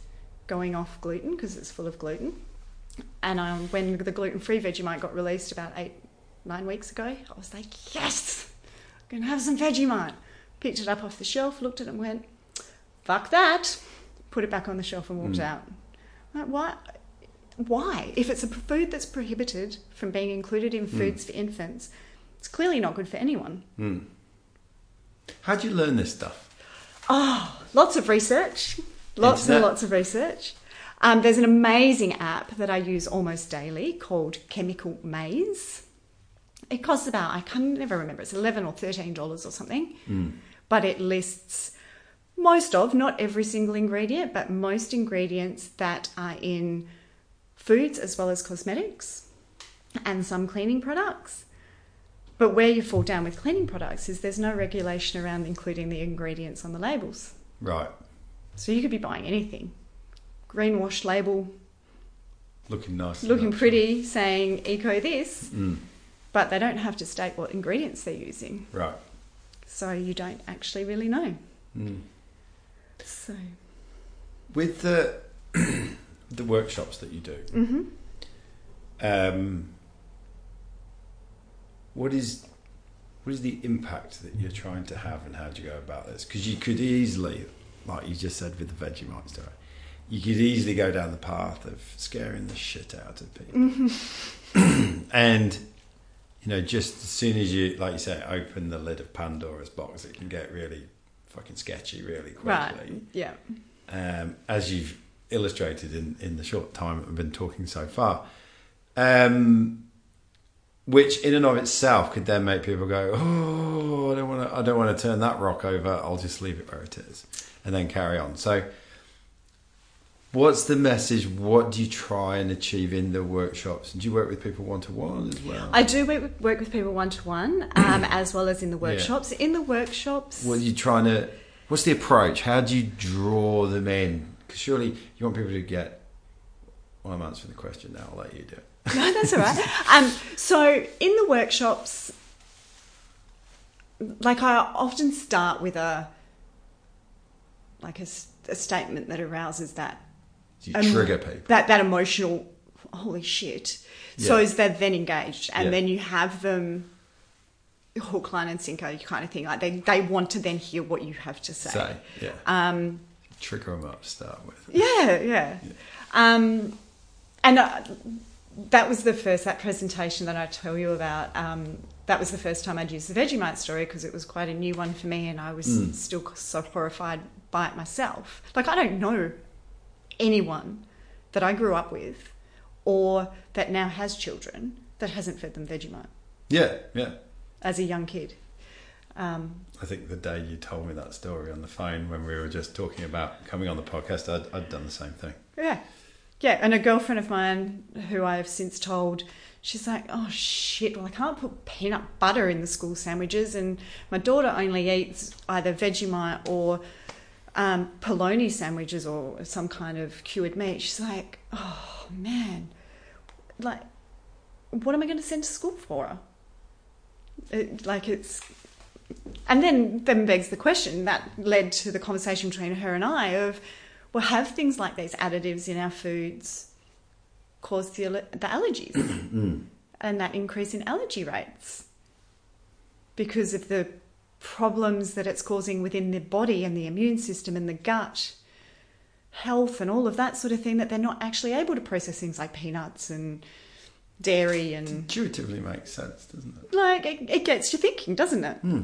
going off gluten because it's full of gluten. And um, when the gluten free Vegemite got released about eight, nine weeks ago, I was like, yes, I'm going to have some Vegemite. Picked it up off the shelf, looked at it and went, fuck that. Put it back on the shelf and walked Mm. out. Like, why? Why? If it's a food that's prohibited from being included in foods for infants, it's clearly not good for anyone. Hmm. How'd you learn this stuff? Oh, lots of research. Lots and lots of research. Um, there's an amazing app that I use almost daily called Chemical Maze. It costs about, I can never remember, it's 11 or $13 or something. But it lists most of, not every single ingredient, but most ingredients that are in foods as well as cosmetics and some cleaning products. But where you fall down with cleaning products is there's no regulation around including the ingredients on the labels. Right. So you could be buying anything. Greenwash label, Looking nice. looking pretty, saying eco this, Hmm. but they don't have to state what ingredients they're using. Right. So you don't actually really know. Hmm. So, With the <coughs> the workshops that you do, hmm um, what is what is the impact that you're trying to have, and how do you go about this? Because you could easily, like you just said with the Vegemite story, you could easily go down the path of scaring the shit out of people, <clears throat> and you know, just as soon as you, like you say, open the lid of Pandora's box, it can get really fucking sketchy really quickly. Right. Yeah. um, as you've illustrated in, in the short time that we've been talking so far. Um, which, in and of itself, could then make people go, "Oh, I don't want to. I don't want to turn that rock over. I'll just leave it where it is, and then carry on." So, what's the message? What do you try and achieve in the workshops? Do you work with people one to one as well? I do work with, work with people one to one, um, <clears throat> as well as in the workshops. In the workshops, what are you trying to? What's the approach? How do you draw them in? Because surely you want people to get. Well, I'm answering the question now. I'll let you do it. <laughs> no, that's all right. Um, so in the workshops, like I often start with a like a, a statement that arouses that You Um, trigger people. that that emotional holy shit. So Yeah. as they're then engaged, and Yeah. then you have them hook, line, and sinker kind of thing. Like they they want to then hear what you have to say. Say, yeah. Um, Trigger them up to start with. yeah, yeah. Um, and uh, that was the first, that presentation that I tell you about. Um, that was the first time I'd used the Vegemite story because it was quite a new one for me and I was Mm. still so horrified by it myself. Like, I don't know anyone that I grew up with or that now has children that hasn't fed them Vegemite Yeah, yeah. as a young kid. Um, I think the day you told me that story on the phone when we were just talking about coming on the podcast, I'd, I'd done the same thing. Yeah. Yeah, and a girlfriend of mine who I have since told, she's like, oh shit, well, I can't put peanut butter in the school sandwiches, and my daughter only eats either Vegemite or um, polony sandwiches or some kind of cured meat. She's like, oh man, like, what am I going to send to school for her? It, like, it's. And then, then begs the question that led to the conversation between her and I of, well, have things like these additives in our foods cause the, the allergies. <clears throat> Mm. And that increase in allergy rates because of the problems that it's causing within the body and the immune system and the gut health and all of that sort of thing that they're not actually able to process things like peanuts and dairy and Intuitively makes sense, doesn't it? like it, it gets you thinking doesn't it? Hmm.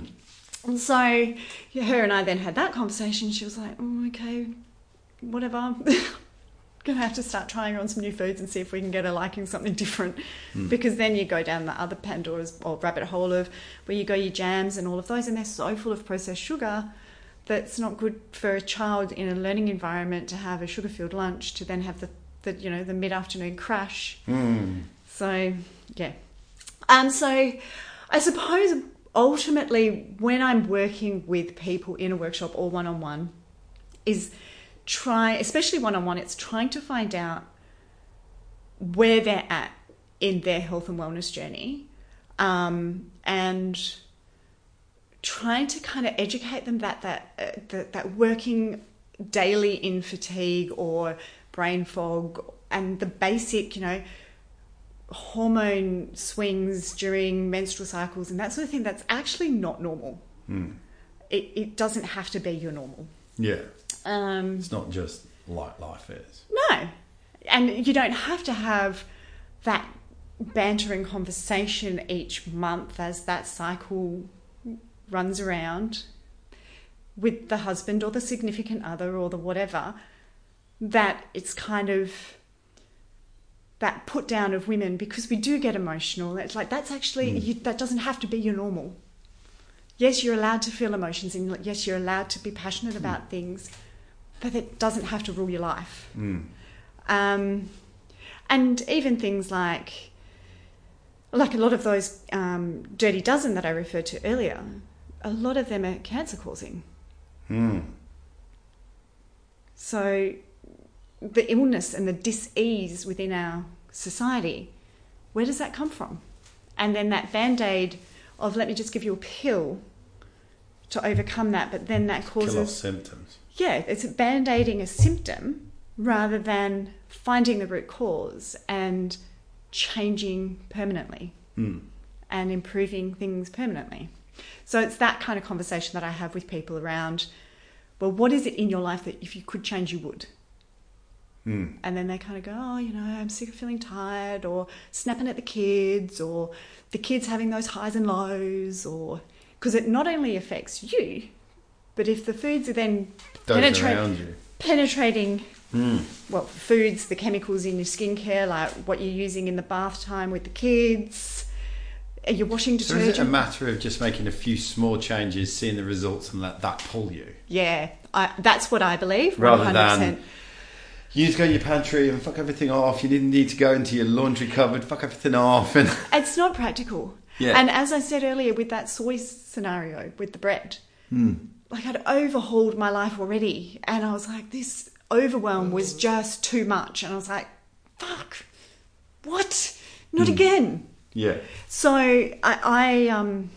And so yeah, her and i then had that conversation. She was like oh, okay whatever <laughs> gonna have to start trying on some new foods and see if we can get her liking something <laughs> different because then you go down the other pandora's or rabbit hole of where you go your jams and all of those and they're so full of processed sugar that's not good for a child in a learning environment to have a sugar filled lunch to then have the, the you know the mid-afternoon crash Mm. so yeah. Um so I suppose ultimately when I'm working with people in a workshop or one on one is try especially one on one it's trying to find out where they're at in their health and wellness journey um, and trying to kind of educate them that that, uh, that that working daily in fatigue or brain fog and the basic you know hormone swings during menstrual cycles and that sort of thing that's actually not normal Mm. it, it doesn't have to be your normal Yeah. Um, It's not just like life is. no. And you don't have to have that bantering conversation each month as that cycle runs around with the husband or the significant other or the whatever. That it's kind of that put down of women because we do get emotional. It's like that's actually, you, that doesn't have to be your normal. Yes, you're allowed to feel emotions and yes, you're allowed to be passionate about things, but it doesn't have to rule your life. Mm. Um, and even things like, like a lot of those um, dirty dozen that I referred to earlier, a lot of them are cancer causing. Mm. So the illness and the dis-ease within our society, where does that come from? And then that band-aid of let me just give you a pill to overcome that, but then that causes symptoms. yeah, it's band-aiding a symptom rather than finding the root cause and changing permanently Mm. and improving things permanently. So it's that kind of conversation that I have with people around, well, what is it in your life that if you could change, you would? Mm. And then they kind of go, oh, you know, I'm sick of feeling tired, or snapping at the kids, or the kids having those highs and lows, or because it not only affects you, but if the foods are then Those penetrate- around you. penetrating Mm. well, foods, the chemicals in your skincare, like what you're using in the bath time with the kids, your washing detergent. So is it a matter of just making a few small changes, seeing the results, and let that pull you? yeah, I, that's what I believe. Rather 100%. than you need to go to your pantry and fuck everything off. You didn't need to go into your laundry cupboard, fuck everything off, <laughs> and It's not practical. Yeah. And as I said earlier with that soy scenario with the bread, Hmm. like I'd overhauled my life already. And I was like, this overwhelm was just too much. And I was like, fuck, what? Not again. yeah, So I, I um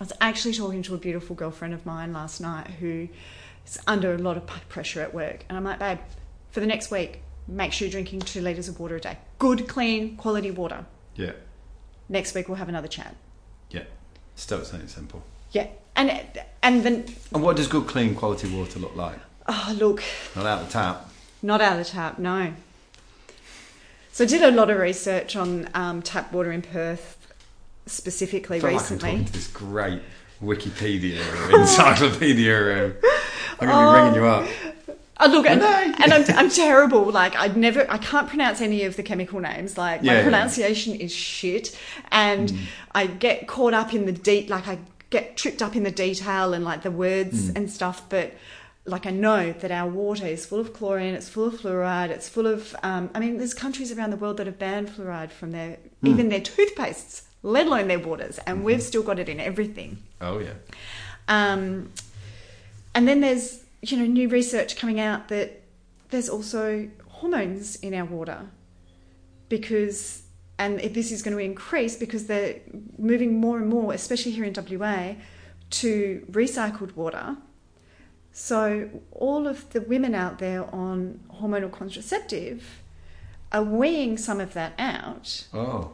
I was actually talking to a beautiful girlfriend of mine last night who is under a lot of pressure at work, and I'm like, babe, for the next week, make sure you're drinking two liters of water a day, good, clean, quality water. yeah, Next week we'll have another chat. yeah. Still something simple. Yeah, and and then And what does good, clean, quality water look like? oh look, Not out the tap. not out of the tap, no. So I did a lot of research on um, tap water in Perth specifically feel like I'm recently. talking to this great Wikipedia or <laughs> encyclopedia. room. I'm going to be ringing you up. Oh, look, and, and I'm, I'm terrible. Like, I never, I can't pronounce any of the chemical names. Like, Yeah, my yeah. pronunciation is shit, and Mm. I get caught up in the deep. Like, I get tripped up in the detail and like the words Mm. and stuff. But like, I know that our water is full of chlorine. It's full of fluoride. It's full of. Um, I mean, there's countries around the world that have banned fluoride from their Mm. even their toothpastes, let alone their waters, and Mm-hmm. we've still got it in everything. Oh, yeah. Um, and then there's you know new research coming out that there's also hormones in our water because and if this is going to increase because they're moving more and more, especially here in WA, to recycled water. So all of the women out there on hormonal contraceptive are weeing some of that out Oh,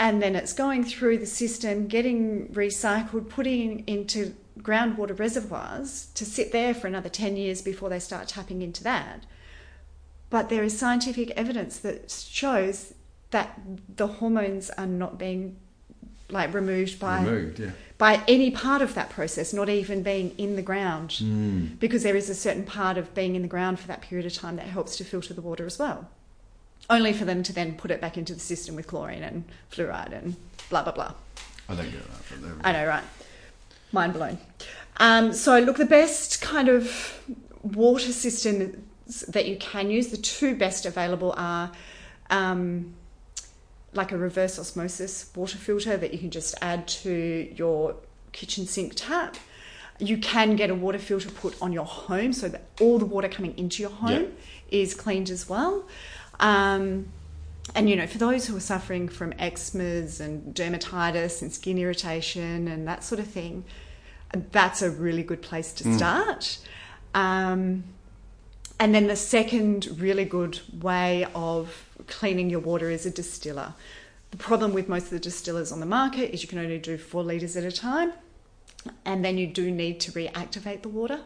and then it's going through the system, getting recycled, putting into groundwater reservoirs to sit there for another 10 years before they start tapping into that. But there is scientific evidence that shows that the hormones are not being like removed by removed, yeah. by any part of that process, not even being in the ground, Mm. because there is a certain part of being in the ground for that period of time that helps to filter the water as well. Only for them to then put it back into the system with chlorine and fluoride and blah blah blah. I don't get that, I know, right? Mind blown. Um, so, look, the best kind of water systems that you can use, the two best available are um, like a reverse osmosis water filter that you can just add to your kitchen sink tap. You can get a water filter put on your home so that all the water coming into your home is cleaned as well. Um, and you know, for those who are suffering from eczemas and dermatitis and skin irritation and that sort of thing, that's a really good place to start. Um, and then the second really good way of cleaning your water is a distiller. The problem with most of the distillers on the market is you can only do four litres at a time, and then you do need to reactivate the water.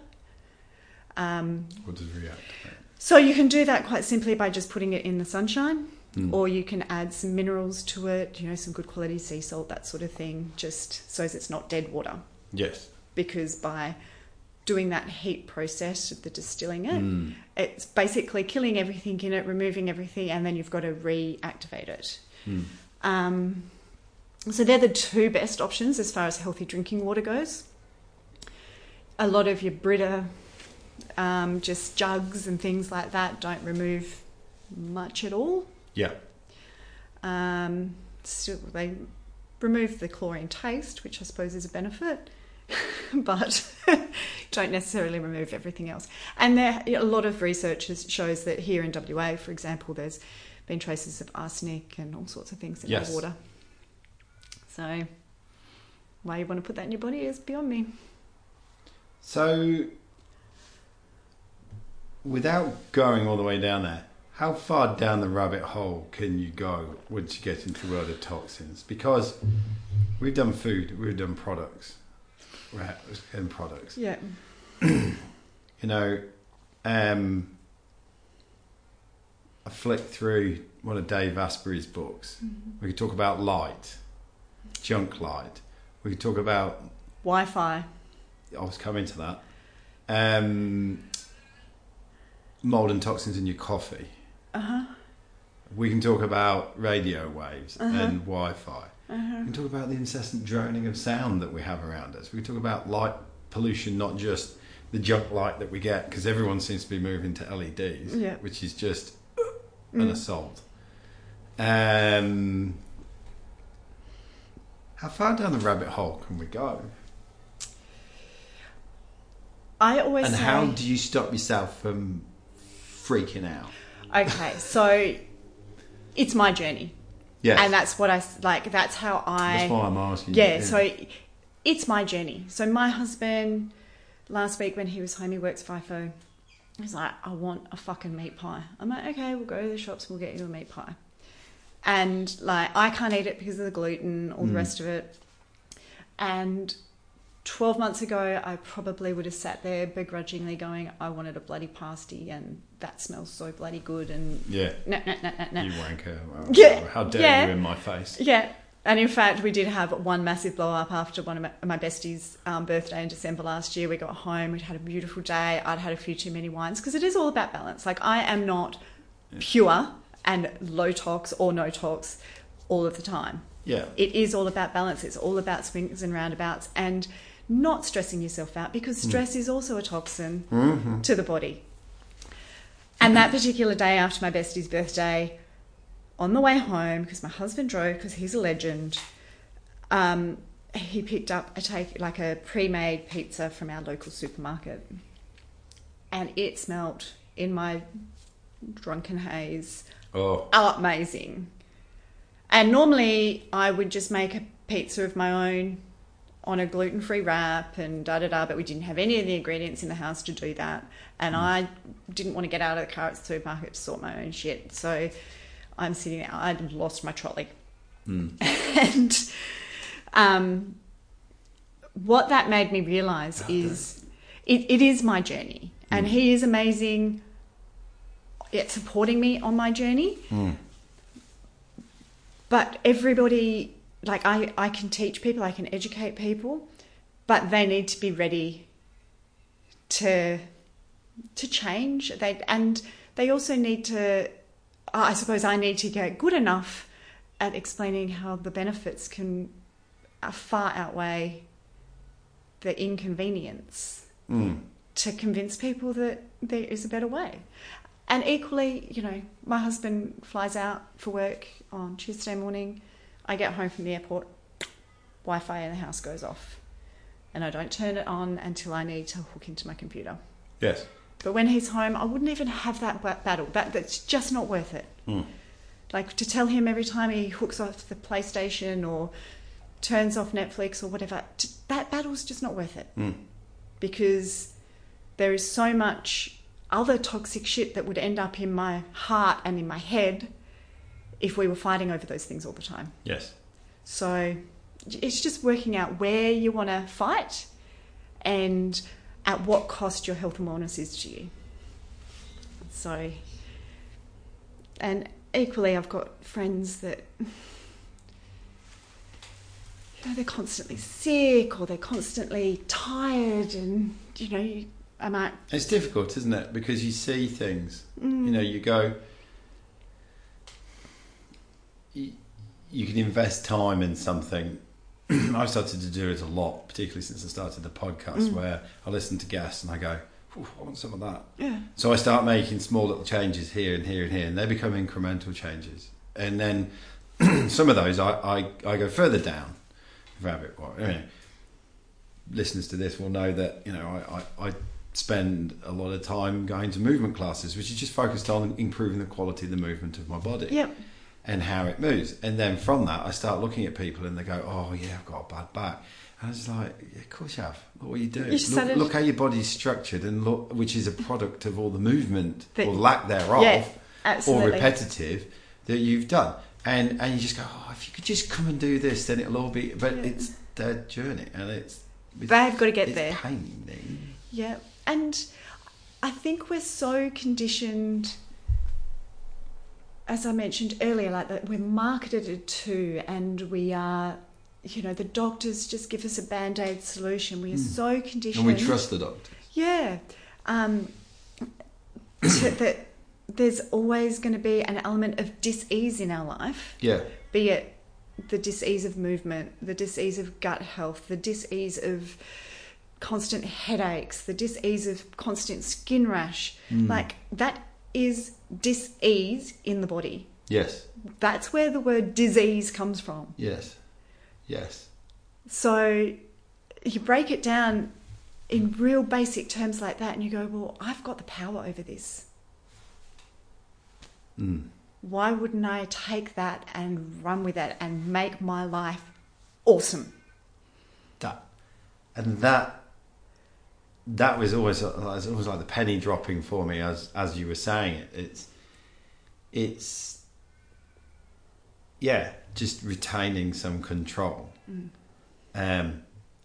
Um, What does react? so you can do that quite simply by just putting it in the sunshine, Mm. or you can add some minerals to it, you know, some good quality sea salt, that sort of thing, just so as it's not dead water. Yes. Because by doing that heat process of the distilling it, Mm. it's basically killing everything in it, removing everything, and then you've got to reactivate it. Mm. Um, so they're the two best options as far as healthy drinking water goes. A lot of your Brita, um, just jugs and things like that, don't remove much at all. Yeah. Um, still, they remove the chlorine taste, which I suppose is a benefit, <laughs> but <laughs> don't necessarily remove everything else. And there, a lot of research shows that here in WA, for example, there's been traces of arsenic and all sorts of things in Yes. the water. So, why you want to put that in your body is beyond me. So, without going all the way down there, how far down the rabbit hole can you go once you get into the world of toxins? Because we've done food, we've done products, right, and products. Yeah. <clears throat> You know, um, I flicked through one of Dave Asprey's books. We could talk about light, junk light. We could talk about Wi-Fi. I was coming to that. Um, mold and toxins in your coffee. Uh huh. We can talk about radio waves Uh-huh. and Wi-Fi. We can talk about the incessant droning of sound that we have around us. We can talk about light pollution, not just the junk light that we get, because everyone seems to be moving to LEDs, Yeah. which is just an assault. Um, how far down the rabbit hole can we go? I always And say. how do you stop yourself from freaking out? Okay, so it's my journey, Yeah, and that's what I like. That's how I. that's why I'm asking. you. yeah, so it's my journey. So my husband, last week when he was home, he works FIFO. He's like, I want a fucking meat pie. I'm like, okay, we'll go to the shops, we'll get you a meat pie. And like, I can't eat it because of the gluten, all the mm. rest of it. And 12 months ago, I probably would have sat there begrudgingly going, I wanted a bloody pasty and that smells so bloody good. And yeah, no, no, no, no, no. you wanker. Well, Yeah, How dare yeah. you in my face? Yeah. And in fact, we did have one massive blow up after one of my, besties' um, birthday in December last year. We got home, we'd had a beautiful day. I'd had a few too many wines because it is all about balance. Like, I am not pure and low tox or no tox all of the time. Yeah, It is all about balance. It's all about swings and roundabouts and not stressing yourself out because stress is also a toxin to the body. And that particular day after my bestie's birthday, on the way home, because my husband drove, because he's a legend, um, he picked up a take like a pre-made pizza from our local supermarket, and it smelt in my drunken haze Oh, amazing. And normally I would just make a pizza of my own on a gluten free wrap and da da da, but we didn't have any of the ingredients in the house to do that. And mm. I didn't want to get out of the car at the supermarket to sort my own shit. So I'm sitting there, I'd lost my trolley. Mm. <laughs> and um, what that made me realize is it, it is my journey. And mm. he is amazing at supporting me on my journey. But everybody, like I, I can teach people, I can educate people, but they need to be ready to to change. They and they also need to. I suppose I need to get good enough at explaining how the benefits can uh, far outweigh the inconvenience mm. to convince people that there is a better way. And equally, you know, my husband flies out for work on Tuesday morning. I get home from the airport, Wi Fi in the house goes off. And I don't turn it on until I need to hook into my computer. yes, But when he's home, I wouldn't even have that battle. That, that's just not worth it. Mm. Like to tell him every time he hooks off the PlayStation or turns off Netflix or whatever, t- that battle's just not worth it mm. because there is so much other toxic shit that would end up in my heart and in my head if we were fighting over those things all the time. yes, So it's just working out where you want to fight and at what cost your health and wellness is to you. So, and equally, I've got friends that. You know, they're constantly sick or they're constantly tired, and you know, you, I might It's difficult, isn't it? Because you see things. Mm. You know, you go. You, can invest time in something. <clears throat> I've started to do it a lot, particularly since I started the podcast, Mm. where I listen to guests and I go, I want some of that. yeah. So I start making small little changes here and here and here, and they become incremental changes. And then <clears throat> some of those I, I, I go further down rabbit. I mean, listeners to this will know that you know I, I, I spend a lot of time going to movement classes, which is just focused on improving the quality of the movement of my body Yep. And how it moves. And then from that, I start looking at people and they go, "Oh yeah, I've got a bad back." And I was like, yeah, "Of course you have. Look what you do. You Look, look how your body's structured, and look, which is a product of all the movement That- or lack thereof, Yeah, or repetitive that you've done." And and you just go, "Oh, if you could just come and do this, then it'll all be." But Yeah. it's their journey, and it's, it's They've got to get it's there. Pain. Yeah, and I think we're so conditioned as I mentioned earlier, like that we're marketed to, and we are, you know, the doctors just give us a band aid solution. We are so conditioned. And we trust the doctor. Yeah. Um, <coughs> that there's always going to be an element of dis-ease in our life, Yeah. be it the dis-ease of movement, the dis-ease of gut health, the dis-ease of constant headaches, the dis-ease of constant skin rash. Like that is dis-ease in the body. Yes. That's where the word disease comes from. Yes. Yes. So you break it down in real basic terms like that, and you go, Well, I've got the power over this. Mm. Why wouldn't I take that and run with it and make my life awesome? That and that that was always it was always like the penny dropping for me as as you were saying it. It's it's yeah, just retaining some control. Um,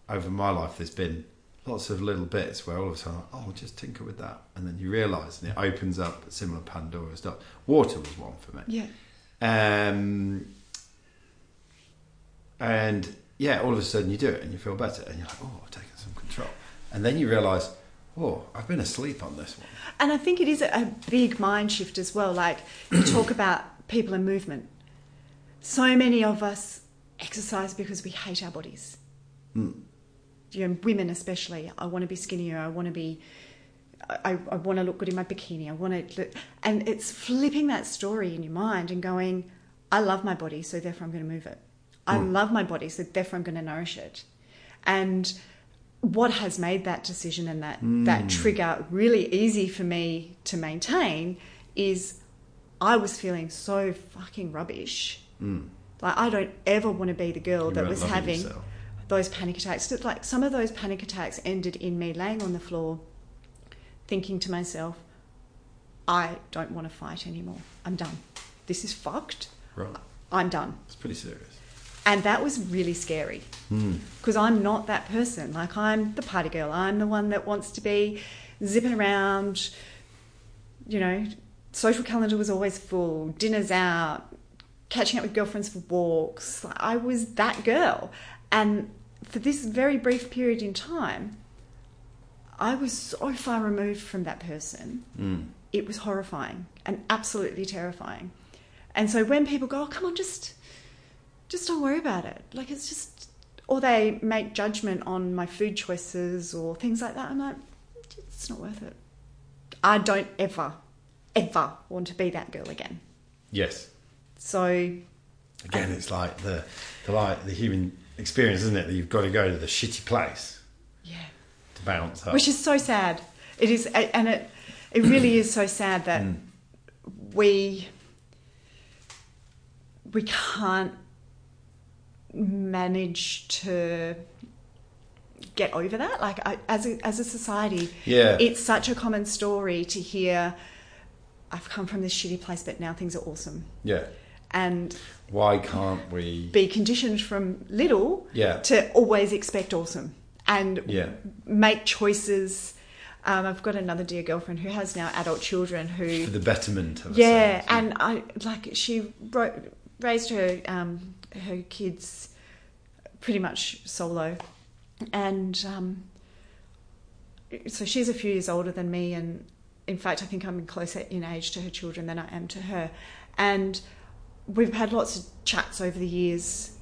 over my life, there's been lots of little bits where all of a sudden, oh, I'll just tinker with that, and then you realise, and it opens up a similar Pandora's door. Water was one for me. Yeah. Um, and yeah, all of a sudden you do it and you feel better, and you're like, oh, I've taken some control. And then you realise, oh, I've been asleep on this one. And I think it is a, big mind shift as well. Like you <clears throat> talk about people and movement. So many of us exercise because we hate our bodies. Mm. You know, women especially. I want to be skinnier. I want to be. I, I want to look good in my bikini. I want to, look, and it's flipping that story in your mind and going, I love my body, so therefore I'm going to move it. I love my body, so therefore I'm going to nourish it. And what has made that decision and that hmm. that trigger really easy for me to maintain is I was feeling so fucking rubbish. Hmm. Like I don't ever want to be the girl You that was having yourself. those panic attacks. Like some of those panic attacks ended in me laying on the floor, thinking to myself, "I don't want to fight anymore. I'm done. This is fucked. Right. I'm done." It's pretty serious. And that was really scary because I'm not that person. Like, I'm the party girl. I'm the one that wants to be zipping around. You know, social calendar was always full, dinners out, catching up with girlfriends for walks. Like, I was that girl. And for this very brief period in time, I was so far removed from that person. Mm. It was horrifying and absolutely terrifying. And so when people go, oh, come on, just just don't worry about it. Like it's just, or they make judgment on my food choices or things like that. I'm like, it's not worth it. I don't ever, ever want to be that girl again. Yes. So Again, it's like the the like the human experience, isn't it? That you've got to go to the shitty place yeah, to bounce up. which is so sad. It is, and it it really is so sad that mm. we we can't manage to get over that. Like I, as a, as a society, Yeah. it's such a common story to hear. I've come from this shitty place, but now things are awesome, yeah. and Why can't we? be conditioned from little Yeah. to always expect awesome and Yeah. make choices. Um, I've got another dear girlfriend who has now adult children who For the betterment of yeah, ourselves. and I like she ro- raised her um, her kids pretty much solo, and um, so she's a few years older than me, and in fact, I think I'm closer in age to her children than I am to her, and we've had lots of chats over the years.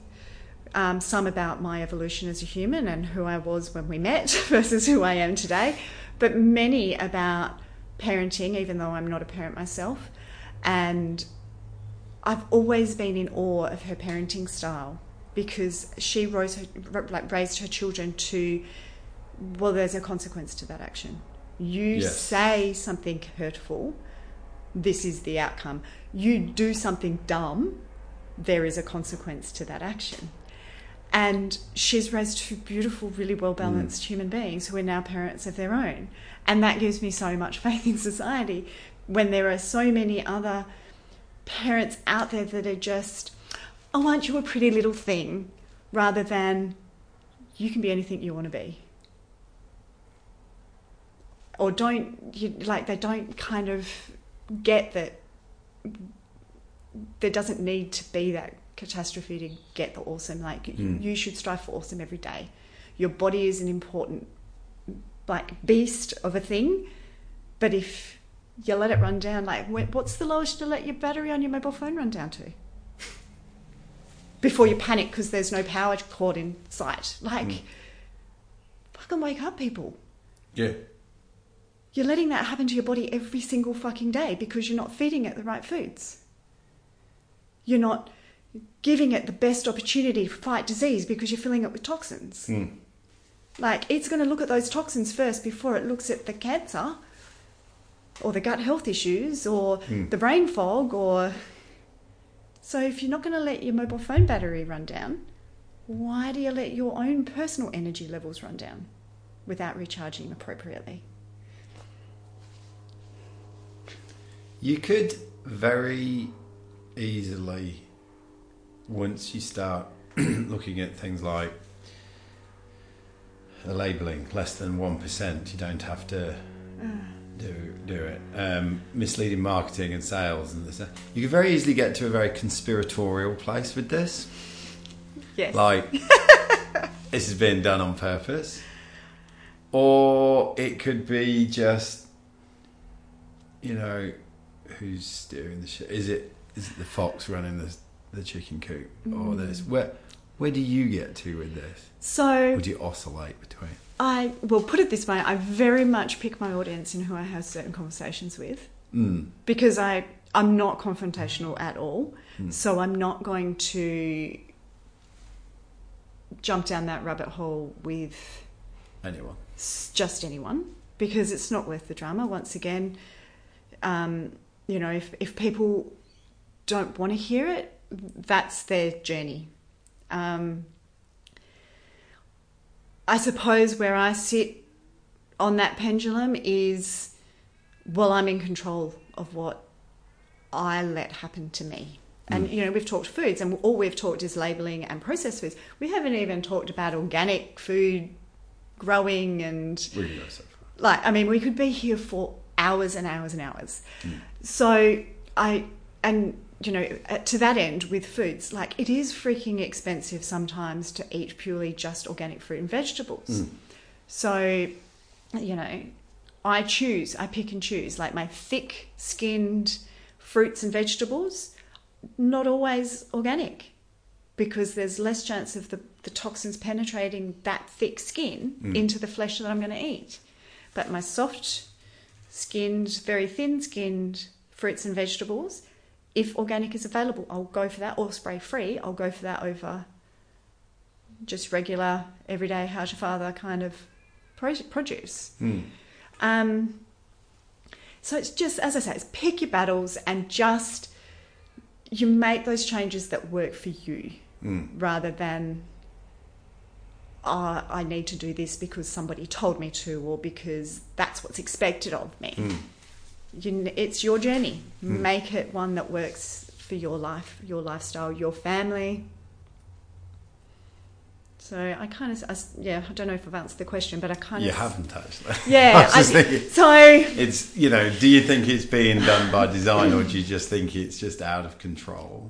Um, some about my evolution as a human and who I was when we met <laughs> versus who I am today, but many about parenting, even though I'm not a parent myself. And I've always been in awe of her parenting style because she rose her, like raised her children to well, there's a consequence to that action. You Yes. say something hurtful, this is the outcome. You do something dumb, there is a consequence to that action. And she's raised two beautiful, really well balanced mm. human beings who are now parents of their own. And that gives me so much <laughs> faith in society when there are so many other parents out there that are just, oh, aren't you a pretty little thing? Rather than, you can be anything you want to be. Or don't, you, like, they don't kind of get that there doesn't need to be that catastrophe to get the awesome. Like Mm. you should strive for awesome every day. Your body is an important like beast of a thing, but if you let it run down, like what's the lowest you let your battery on your mobile phone run down to? <laughs> Before you panic because there's no power cord in sight. Like, Mm. fucking wake up, people. Yeah. You're letting that happen to your body every single fucking day because you're not feeding it the right foods. You're not giving it the best opportunity to fight disease because you're filling it with toxins. Mm. Like, it's going to look at those toxins first before it looks at the cancer or the gut health issues or Mm. the brain fog or. So, if you're not going to let your mobile phone battery run down, why do you let your own personal energy levels run down without recharging appropriately? You could very easily, once you start <clears throat> looking at things like the labelling, less than 1%, you don't have to do, do it. Um, misleading marketing and sales and this. You could very easily get to a very conspiratorial place with this. Yes. Like, <laughs> this is being done on purpose. Or it could be just, you know, who's steering the ship? Is it is it the fox running the the chicken coop or this? Where where do you get to with this? so Would you oscillate between? I will put it this way: I very much pick my audience and who I have certain conversations with Mm. because I I'm not confrontational at all. So I'm not going to jump down that rabbit hole with Anyone? just anyone because it's not worth the drama. Once again, um, you know, if if people don't want to hear it, that's their journey. Um, I suppose where I sit on that pendulum is, well, I'm in control of what I let happen to me. And mm. you know, we've talked foods, and all we've talked is labeling and processed foods. We haven't even talked about organic food growing and We can go so far. like I mean, we could be here for hours and hours and hours. Mm. So I and you know uh, to that end with foods, like it is freaking expensive sometimes to eat purely just organic fruit and vegetables. So you know, I choose, I pick and choose. Like my thick-skinned fruits and vegetables, not always organic because there's less chance of the, the toxins penetrating that thick skin into the flesh that I'm going to eat. But my soft skinned, very thin skinned fruits and vegetables, if organic is available, I'll go for that, or spray free, I'll go for that over just regular, everyday, how's your father kind of produce. Mm. Um, so it's just, as I say, it's pick your battles and just you make those changes that work for you Mm. rather than oh, I need to do this because somebody told me to or because that's what's expected of me. Mm. You, it's your journey. Hmm. Make it one that works for your life, your lifestyle, your family. So I kind of, I yeah, I don't know if I've answered the question, but I kind You of, You haven't actually. yeah. <laughs> I I- thinking- so It's you know, do you think it's being done by design or do you just think it's just out of control?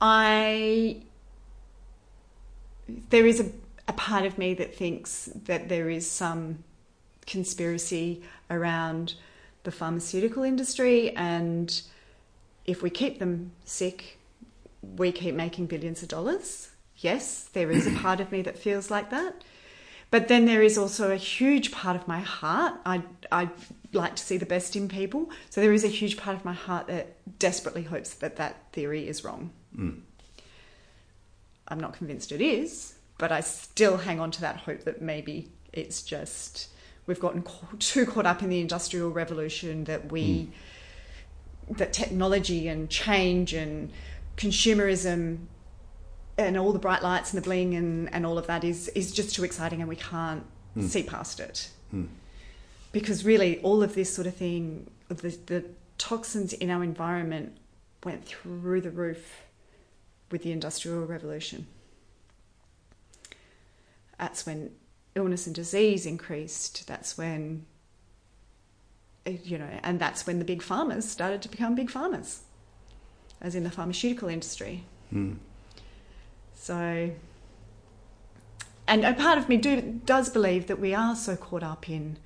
I there is a, a part of me that thinks that there is some conspiracy around the pharmaceutical industry and if we keep them sick we keep making billions of dollars. Yes there is a part of me that feels like that. But then there is also a huge part of my heart. I i like to see the best in people. So there is a huge part of my heart that desperately hopes that that theory is wrong. Mm. I'm not convinced it is, but I still hang on to that hope that maybe it's just we've gotten <laughs> too caught up in the industrial revolution that we that technology and change and consumerism and all the bright lights and the bling and, and all of that is is just too exciting and we can't see past it. Mm. because really all of this sort of thing the, the toxins in our environment went through the roof with the industrial revolution that's when illness and disease increased that's when uh, you know, and that's when the big farmers started to become big farmers, as in the pharmaceutical industry. Hmm. So, and a part of me do, does believe that we are so caught up in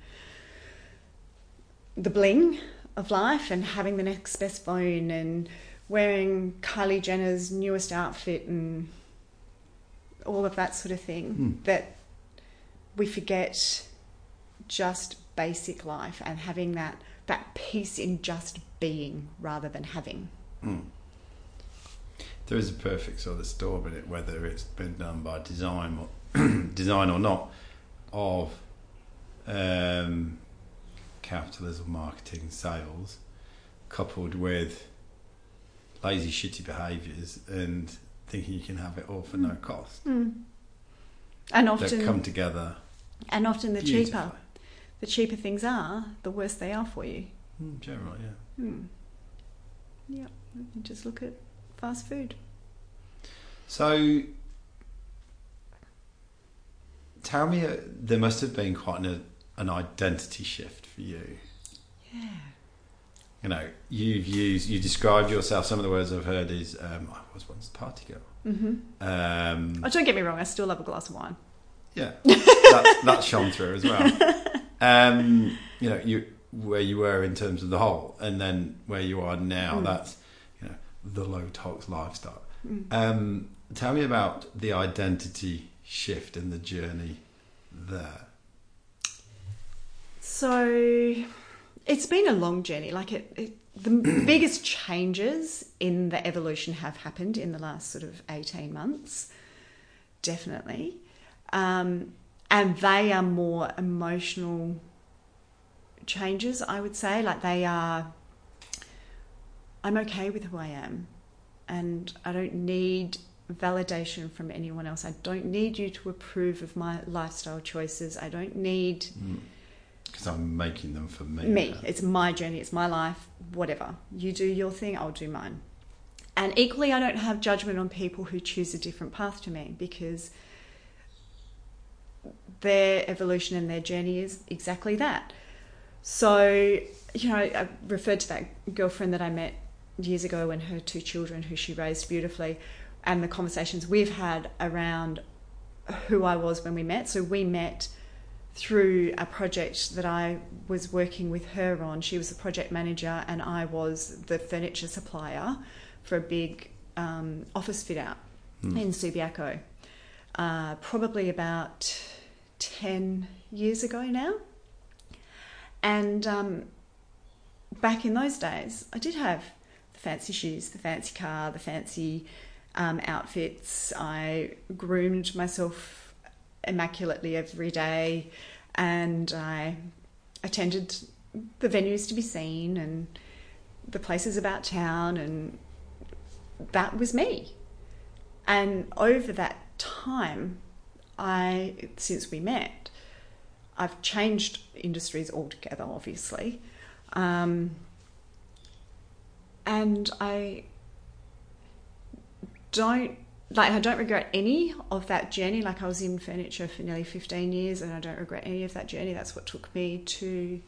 the bling of life and having the next best phone and wearing Kylie Jenner's newest outfit and all of that sort of thing Hmm. that we forget just basic life and having that that peace in just being rather than having. Hmm. There is a perfect sort of storm in it, whether it's been done by design or <clears throat> design or not, of um, capitalism, marketing, sales, coupled with lazy, shitty behaviours and thinking you can have it all for no cost. And That often come together and often the cheaper the cheaper things are, the worse they are for you. Mm, generally, yeah. Hmm. Yeah, you just look at fast food. So, tell me, uh, there must have been quite an, an identity shift for you. Yeah. You know, you've used, you described yourself. Some of the words I've heard is, um, I was once a party girl. Mm-hmm. Um, Oh, don't get me wrong. I still love a glass of wine. yeah, that, that shone through as well. <laughs> Um, you know, you where you were in terms of the whole, and then where you are now. Mm. That's you know the low tox lifestyle. Mm. Um, tell me about the identity shift and the journey there. So it's been a long journey. Like it, it the <clears throat> biggest changes in the evolution have happened in the last sort of 18 months, definitely. Um, and they are more emotional changes, I would say. Like they are, I'm okay with who I am, and I don't need validation from anyone else. I don't need you to approve of my lifestyle choices. I don't need Because I'm making them for me. me. It's my journey, it's my life, whatever. You do your thing, I'll do mine. And equally, I don't have judgment on people who choose a different path to me because their evolution and their journey is exactly that. So, you know, I referred to that girlfriend that I met years ago and her two children who she raised beautifully, and the conversations we've had around who I was when we met. So, we met through a project that I was working with her on. She was the project manager, and I was the furniture supplier for a big um, office fit out Hmm. in Subiaco. Uh, probably about 10 years ago now. And um, back in those days, I did have the fancy shoes, the fancy car, the fancy um, outfits. I groomed myself immaculately every day and I attended the venues to be seen and the places about town and that was me. And over that time, I since we met, I've changed industries altogether, obviously, um, and I don't like I don't regret any of that journey. Like I was in furniture for nearly fifteen years, and I don't regret any of that journey. That's what took me to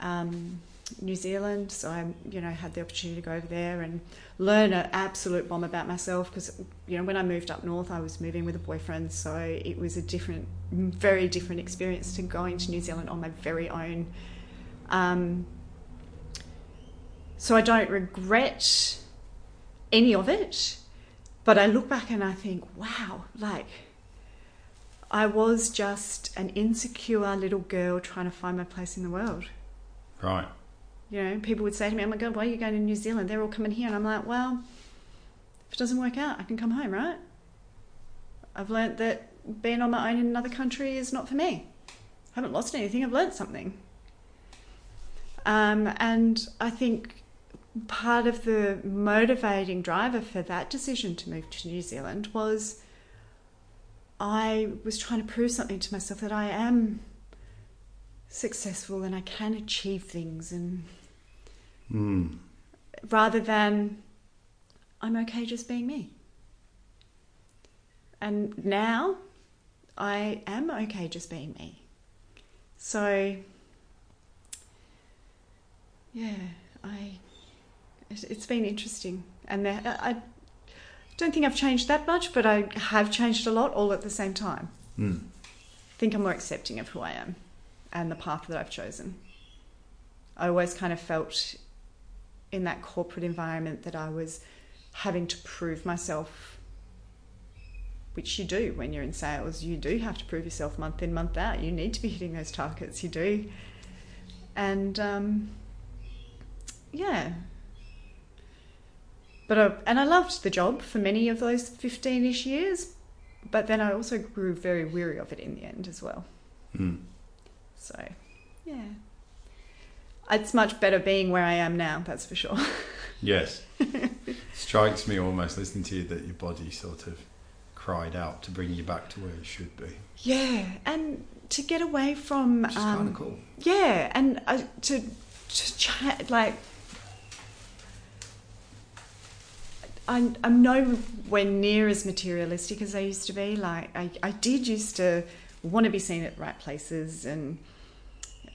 um, New Zealand. So I, you know, had the opportunity to go over there and learn an absolute bomb about myself because, you know, when I moved up north, I was moving with a boyfriend, so it was a different, very different experience to going to New Zealand on my very own. Um, so I don't regret any of it, but I look back and I think, wow, like I was just an insecure little girl trying to find my place in the world. Right. You know, people would say to me, "Oh my God, why are you going to New Zealand? They're all coming here," and I'm like, "Well, if it doesn't work out, I can come home, right?" I've learnt that being on my own in another country is not for me. I haven't lost anything. I've learnt something. Um, and I think part of the motivating driver for that decision to move to New Zealand was I was trying to prove something to myself that I am successful and I can achieve things and Mm. rather than I'm okay just being me. And now I am okay just being me. So yeah, I it's been interesting, and there, I I don't think I've changed that much, but I have changed a lot all at the same time. Mm. I think I'm more accepting of who I am and the path that I've chosen. I always kind of felt in that corporate environment that I was having to prove myself, which you do when you're in sales. You do have to prove yourself month in, month out. You need to be hitting those targets. You do. And um, yeah. But I, and I loved the job for many of those 15 ish years, but then I also grew very weary of it in the end as well. Mm. So, yeah. It's much better being where I am now, that's for sure. <laughs> Yes. Strikes me almost listening to you that your body sort of cried out to bring you back to where you should be. yeah, and to get away from. Which is kind um, of cool. Yeah, and uh, to, to chat, like. I'm, I'm nowhere near as materialistic as I used to be. Like, I, I did used to want to be seen at the right places and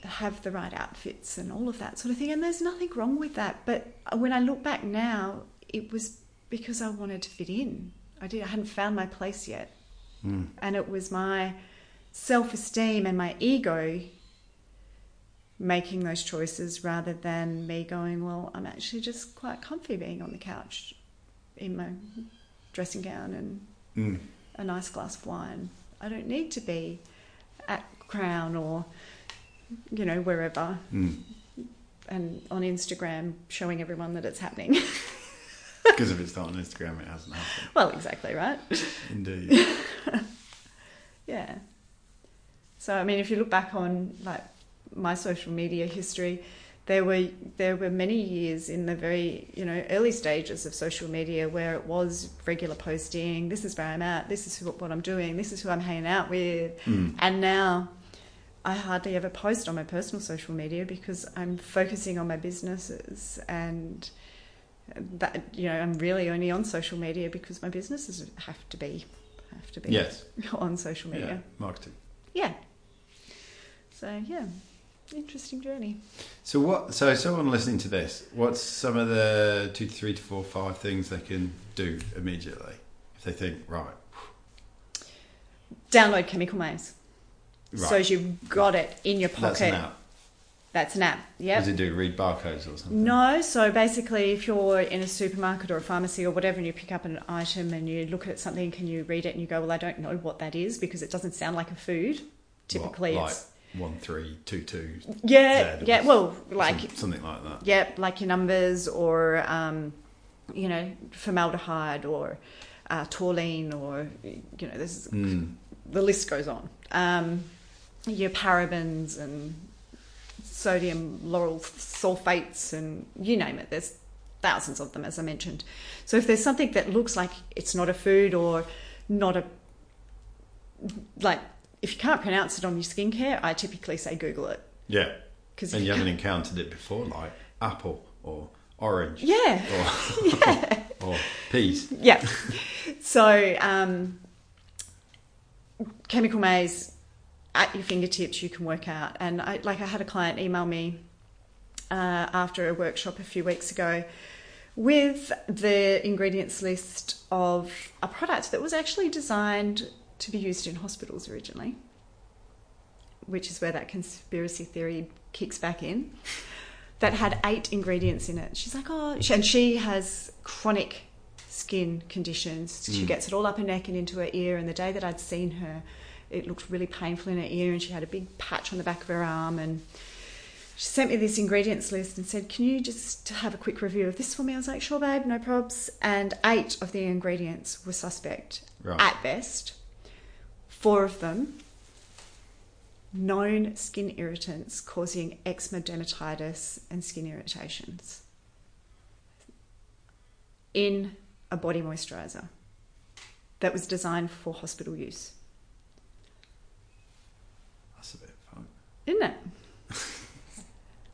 have the right outfits and all of that sort of thing. And there's nothing wrong with that. But when I look back now, it was because I wanted to fit in. I did. I hadn't found my place yet, Mm. and it was my self-esteem and my ego making those choices rather than me going, well, I'm actually just quite comfy being on the couch in my dressing gown and Mm. a nice glass of wine. I don't need to be at Crown or, you know, wherever Mm. and on Instagram showing everyone that it's happening. <laughs> Because if it's not on Instagram, it hasn't happened. well, exactly, right? Indeed. <laughs> Yeah. So I mean, if you look back on like my social media history, there were there were many years in the very you know early stages of social media where it was regular posting. This is where I'm at. This is who, what I'm doing. This is who I'm hanging out with. Mm. And now I hardly ever post on my personal social media because I'm focusing on my businesses and that you know I'm really only on social media because my businesses have to be have to be Yes. <laughs> on social media Yeah. media. Marketing. Yeah. So yeah, interesting journey. So what? So someone listening to this, what's some of the two three to four, five things they can do immediately if they think right, Download Chemical Maze. right? So you've got it in your pocket. that's an app. That's an app. Yep. does it do? Read barcodes or something? No, so basically, if you're in a supermarket or a pharmacy or whatever, and you pick up an item and you look at something, can you read it and you go, "Well, I don't know what that is because it doesn't sound like a food." Typically, What, like it's one three two two. yeah, yeah. Well, like some- something like that. yeah, like your numbers or um, you know formaldehyde or uh, taurine or you know there's Mm. the list goes on. Um, your parabens and sodium lauryl sulfates and you name it. There's thousands of them, as I mentioned. So if there's something that looks like it's not a food or not a like if you can't pronounce it on your skincare, I typically say Google it Yeah, because and you haven't encountered it before, like apple or orange yeah or <laughs> <laughs> or peas. yeah. <laughs> So, um, chemical maze at your fingertips, you can work out. And I, like, I had a client email me uh, after a workshop a few weeks ago with the ingredients list of a product that was actually designed to be used in hospitals originally, which is where that conspiracy theory kicks back in. That had eight ingredients in it. She's like, oh, and she has chronic skin conditions. She Mm. gets it all up her neck and into her ear. And the day that I'd seen her, it looked really painful in her ear, and she had a big patch on the back of her arm. And she sent me this ingredients list and said, "Can you just have a quick review of this for me?" I was like, "Sure, babe, no probs." And eight of the ingredients were suspect Right. at best. Four of them known skin irritants causing eczema, dermatitis, and skin irritations in a body moisturizer that was designed for hospital use, That's a bit fun. isn't it? <laughs>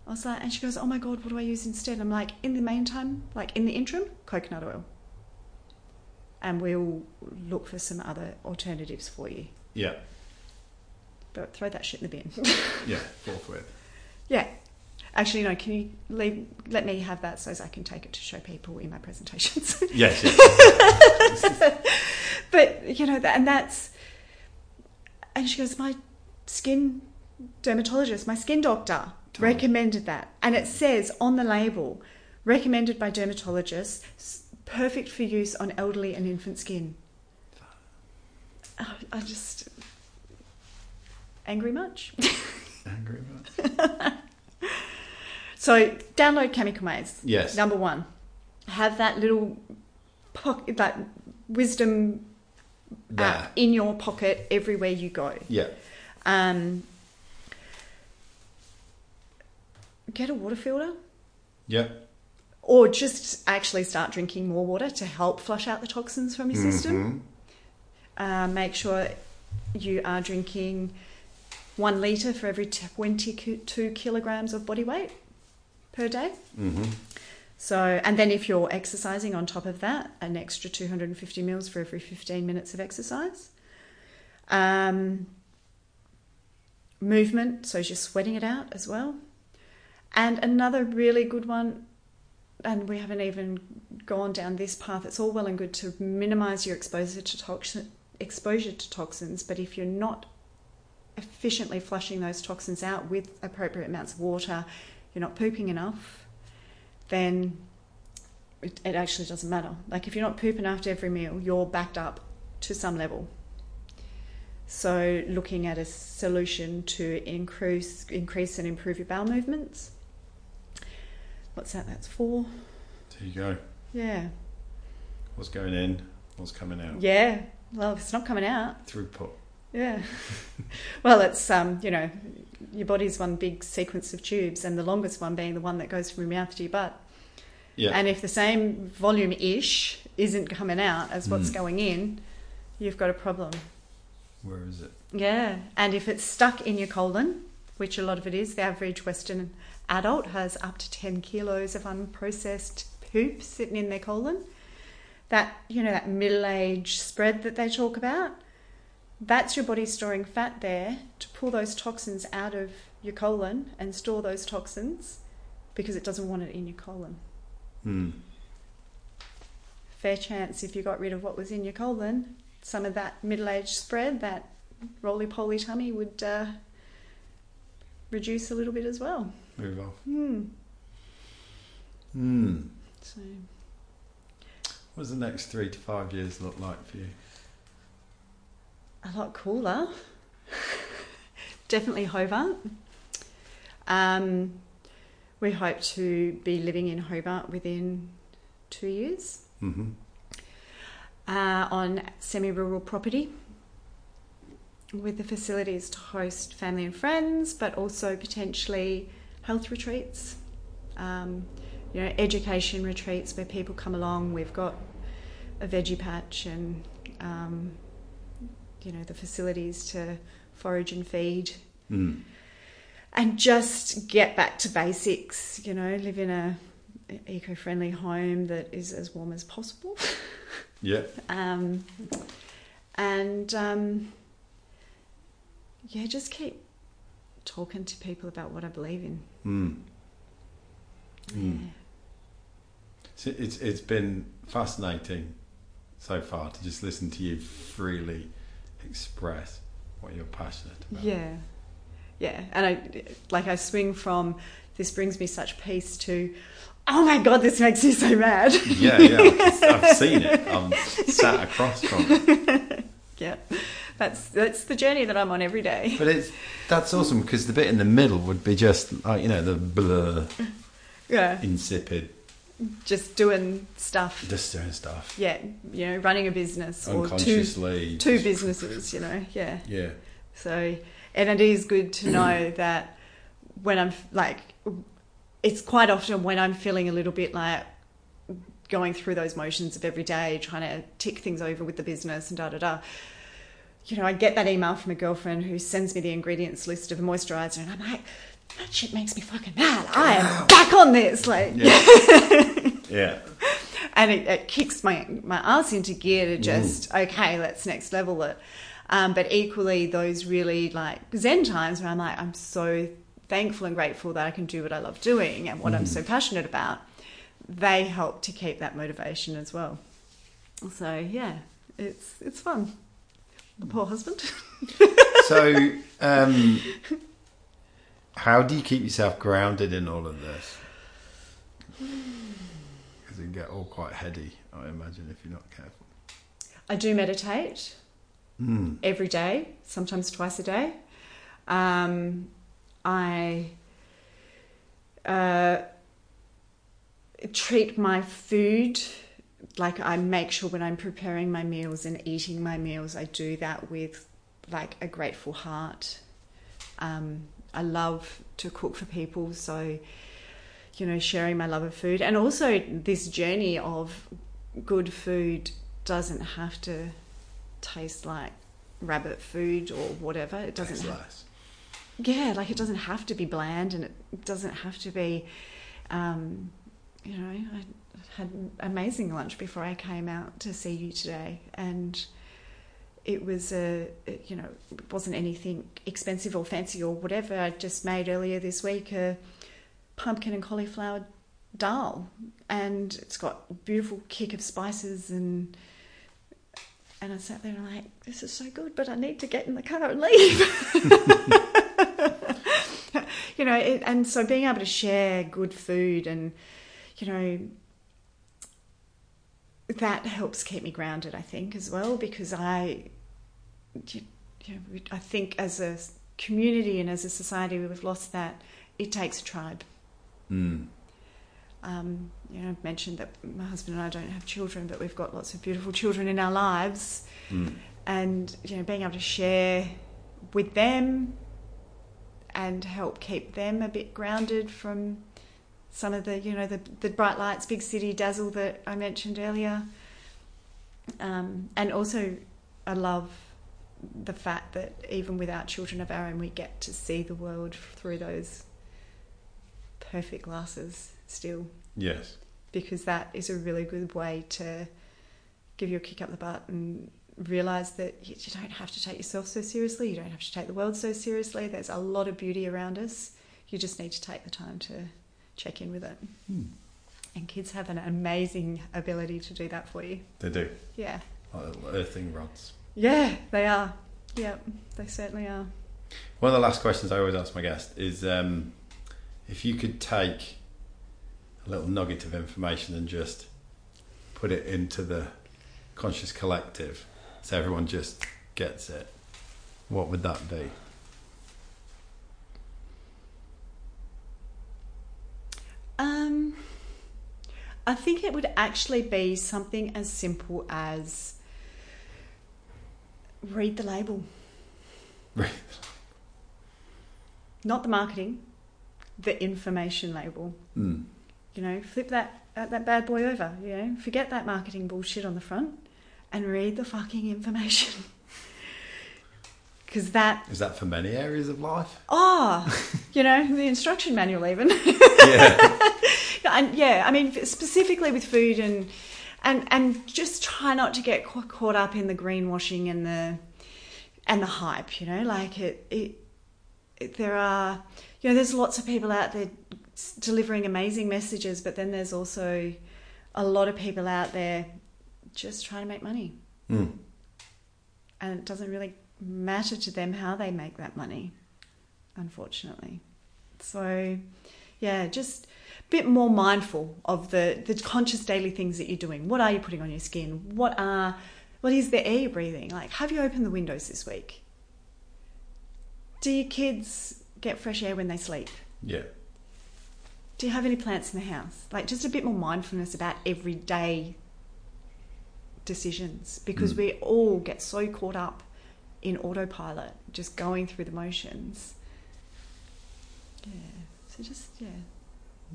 I was like, and she goes, "Oh my god, what do I use instead?" I'm like, "In the meantime, like in the interim, coconut oil, and we'll look for some other alternatives for you." Yeah, But throw that shit in the bin. <laughs> yeah, forthwith. Yeah. Actually, no. Can you leave, let me have that so as I can take it to show people in my presentations? <laughs> Yes, yes. <laughs> but you know, and that's. And she goes, my skin dermatologist, my skin doctor recommended that, and it says on the label, recommended by dermatologists, perfect for use on elderly and infant skin. I I just angry much. <laughs> Angry about So download Chemical Maze. Yes. Number one, have that little pocket, that wisdom There. app in your pocket everywhere you go. Yeah. Um, get a water filter, Yeah. Or just actually start drinking more water to help flush out the toxins from your system. Mhm. Uh, make sure you are drinking one litre for every 22 kilograms of body weight per day. Mhm. So, and then if you're exercising on top of that, an extra 250 mils for every 15 minutes of exercise. Um, movement, so you're sweating it out as well. And another really good one, and we haven't even gone down this path, it's all well and good to minimize your exposure to toxin, exposure to toxins, but if you're not efficiently flushing those toxins out with appropriate amounts of water, you're not pooping enough, then it, it actually doesn't matter. Like if you're not pooping after every meal, you're backed up to some level. So looking at a solution to increase increase and improve your bowel movements. What's that? That's four. There you go. Yeah. What's going in? What's coming out? Yeah. Well, if it's not coming out, Throughput. yeah. <laughs> well, it's um, you know, your body's one big sequence of tubes, and the longest one being the one that goes from your mouth to your butt. Yeah. And if the same volume ish isn't coming out as what's Mm. going in, you've got a problem. Where is it? Yeah. And if it's stuck in your colon, which a lot of it is, the average Western adult has up to 10 kilos of unprocessed poop sitting in their colon. That, you know, that middle age spread that they talk about, that's your body storing fat there to pull those toxins out of your colon and store those toxins because it doesn't want it in your colon. Hmm. fair chance if you got rid of what was in your colon, some of that middle age spread, that roly poly tummy would uh, reduce a little bit as well. Move off. Hmm. Hmm. So, What does the next three to five years look like for you? a lot cooler. <laughs> Definitely Hobart. Um, we hope to be living in Hobart within two years Mm-hmm. uh, on semi rural property with the facilities to host family and friends, but also potentially health retreats, um, you know, education retreats where people come along. We've got a veggie patch and, um, you know, the facilities to forage and feed Mm. and just get back to basics, you know, live in a eco-friendly home that is as warm as possible. <laughs> Yeah. um, and um, yeah, just keep talking to people about what I believe in. Mm. Mm. So it's it's been fascinating so far to just listen to you freely express what you're passionate about. Yeah, yeah, and I like I swing from this brings me such peace to oh my god, this makes me so mad. yeah, yeah. I've, I've seen it. I'm sat across from it. <laughs> yeah, that's that's the journey that I'm on every day. <laughs> But it's that's awesome because the bit in the middle would be just like you know the blur, <laughs> Yeah, insipid, just doing stuff. just doing stuff Yeah, you know, running a business or two unconsciously. two businesses. You know, yeah. Yeah. So, and it is good to know <clears throat> that when I'm like, it's quite often when I'm feeling a little bit like going through those motions of every day, trying to tick things over with the business and da da da. You know, I get that email from a girlfriend who sends me the ingredients list of a moisturizer, and I'm like, that shit makes me fucking mad. I am back on this. Like, Yeah. <laughs> yeah. and it, it kicks my my ass into gear to just okay, let's next level it. Um, but equally, those really like Zen times where I'm like, I'm so thankful and grateful that I can do what I love doing and what I'm so passionate about, they help to keep that motivation as well. So yeah, it's it's fun. The poor husband. <laughs> So, um, how do you keep yourself grounded in all of this? <sighs> Because it can get all quite heady, I imagine, if you're not careful. I do meditate Mm. every day, sometimes twice a day. Um, I uh, treat my food like I make sure when I'm preparing my meals and eating my meals, I do that with like a grateful heart. Um, I love to cook for people, so you know, sharing my love of food and also this journey of good food doesn't have to taste like rabbit food or whatever. It doesn't Tastes have, less. yeah, like it doesn't have to be bland and it doesn't have to be, um, you know, I had an amazing lunch before I came out to see you today and it was a, you know, it wasn't anything expensive or fancy or whatever. I just made earlier this week a pumpkin and cauliflower dal and it's got a beautiful kick of spices and and I sat there and like, this is so good, but I need to get in the car and leave. <laughs> you know, it, and so being able to share good food and, you know, that helps keep me grounded, I think, as well, because I, you, you know, I think as a community and as a society, we've lost that. It takes a tribe. Mm. Um, you know, I've mentioned that my husband and I don't have children, but we've got lots of beautiful children in our lives Mm. and you know being able to share with them and help keep them a bit grounded from some of the you know the, the bright lights big city dazzle that i mentioned earlier um, and also i love the fact that even without children of our own we get to see the world through those perfect glasses still Yes. because that is a really good way to give you a kick up the butt and realize that you you don't have to take yourself so seriously. You don't have to take the world so seriously. There's a lot of beauty around us. You just need to take the time to check in with it. Hmm. And kids have an amazing ability to do that for you. They do. Yeah. Like earthing rods. Yeah, they are. Yeah, they certainly are. One of the last questions I always ask my guest is um, if you could take a little nugget of information and just put it into the conscious collective so everyone just gets it, what would that be? Um, I think it would actually be something as simple as read the label. Read <laughs> Not the marketing, the information label. Mm. You know, flip that uh, that bad boy over. You know, forget that marketing bullshit on the front, and read the fucking information. <laughs> Because that, Is that for many areas of life? oh, <laughs> you know, the instruction manual even. Yeah. <laughs> and yeah, I mean specifically with food and and and just try not to get caught up in the greenwashing and the and the hype. You know, like it it, it there are you know there's lots of people out there delivering amazing messages, but then there's also a lot of people out there just trying to make money, Mm. and it doesn't really matter to them how they make that money, unfortunately. So, yeah, just a bit more mindful of the, the conscious daily things that you're doing. What are you putting on your skin? What are what is the air you're breathing? Like, have you opened the windows this week? Do your kids get fresh air when they sleep? Yeah. Do you have any plants in the house? Like, just a bit more mindfulness about everyday decisions because Mm. we all get so caught up in autopilot, just going through the motions. Yeah. So just yeah,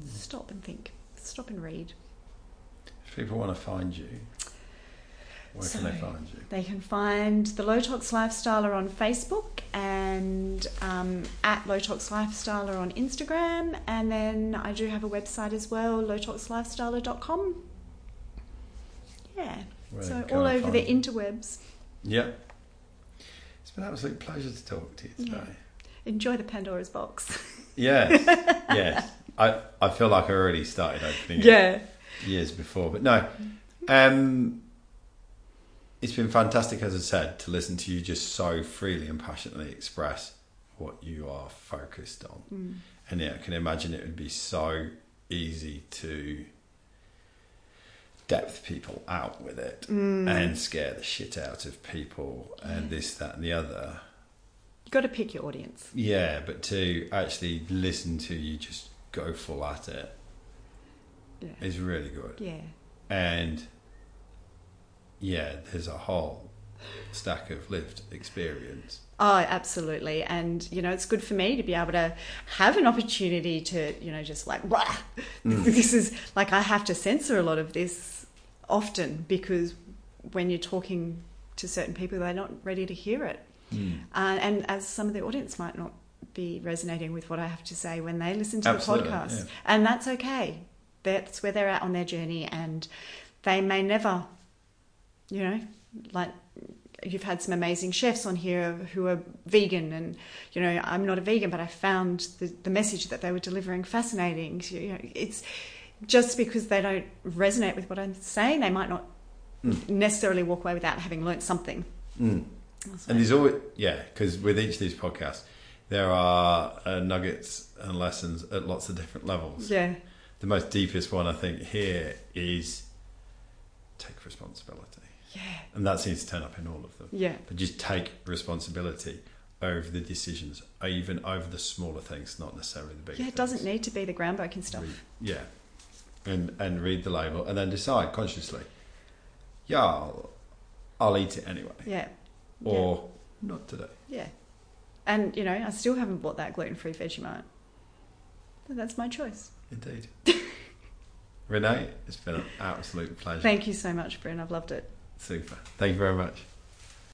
stop and think. Stop and read. If people want to find you, where can they find you? They can find the Low Tox Lifestyler on Facebook and um, at Low Tox Lifestyler on Instagram. And then I do have a website as well, lowtoxlifestyler.com. Yeah. Where so all I over the you? interwebs. Yeah. It's been an absolute pleasure to talk to you today. Yeah. Enjoy the Pandora's box. <laughs> Yes, <laughs> yes. I, I feel like I already started opening it Yeah. years before, but no. Um, it's been fantastic, as I said, to listen to you just so freely and passionately express what you are focused on. Mm. And yeah, I can imagine it would be so easy to depth people out with it Mm. and scare the shit out of people and this, that, and the other. You got to pick your audience. Yeah, but to actually listen to you just go full at it Yeah. is really good. Yeah. And yeah, there's a whole stack of lived experience. Oh, absolutely. And, you know, it's good for me to be able to have an opportunity to, you know, just like, Wah! Hmm. <laughs> this is like I have to censor a lot of this often because when you're talking to certain people, they're not ready to hear it. Uh, and as some of the audience might not be resonating with what I have to say when they listen to Absolutely, the podcast. yeah. And that's okay. That's where they're at on their journey. And they may never, you know, like you've had some amazing chefs on here who are vegan and you know i'm not a vegan but i found the, the message that they were delivering fascinating So, you know, it's just because they don't resonate with what i'm saying they might not necessarily walk away without having learnt something Mm. And there's always, yeah, because with each of these podcasts, there are uh, nuggets and lessons at lots of different levels. yeah The most deepest one, I think, here is take responsibility. yeah And that seems to turn up in all of them. yeah But just take responsibility over the decisions, even over the smaller things, not necessarily the big yeah it things. doesn't need to be the groundbreaking stuff Read- yeah. And and read the label and then decide consciously, yeah, I'll, I'll eat it anyway. yeah Or not today. yeah and you know i still haven't bought that gluten-free vegemite but that's my choice Indeed. <laughs> Renee, it's been an absolute pleasure. thank you so much bryn i've loved it Super. Thank you very much.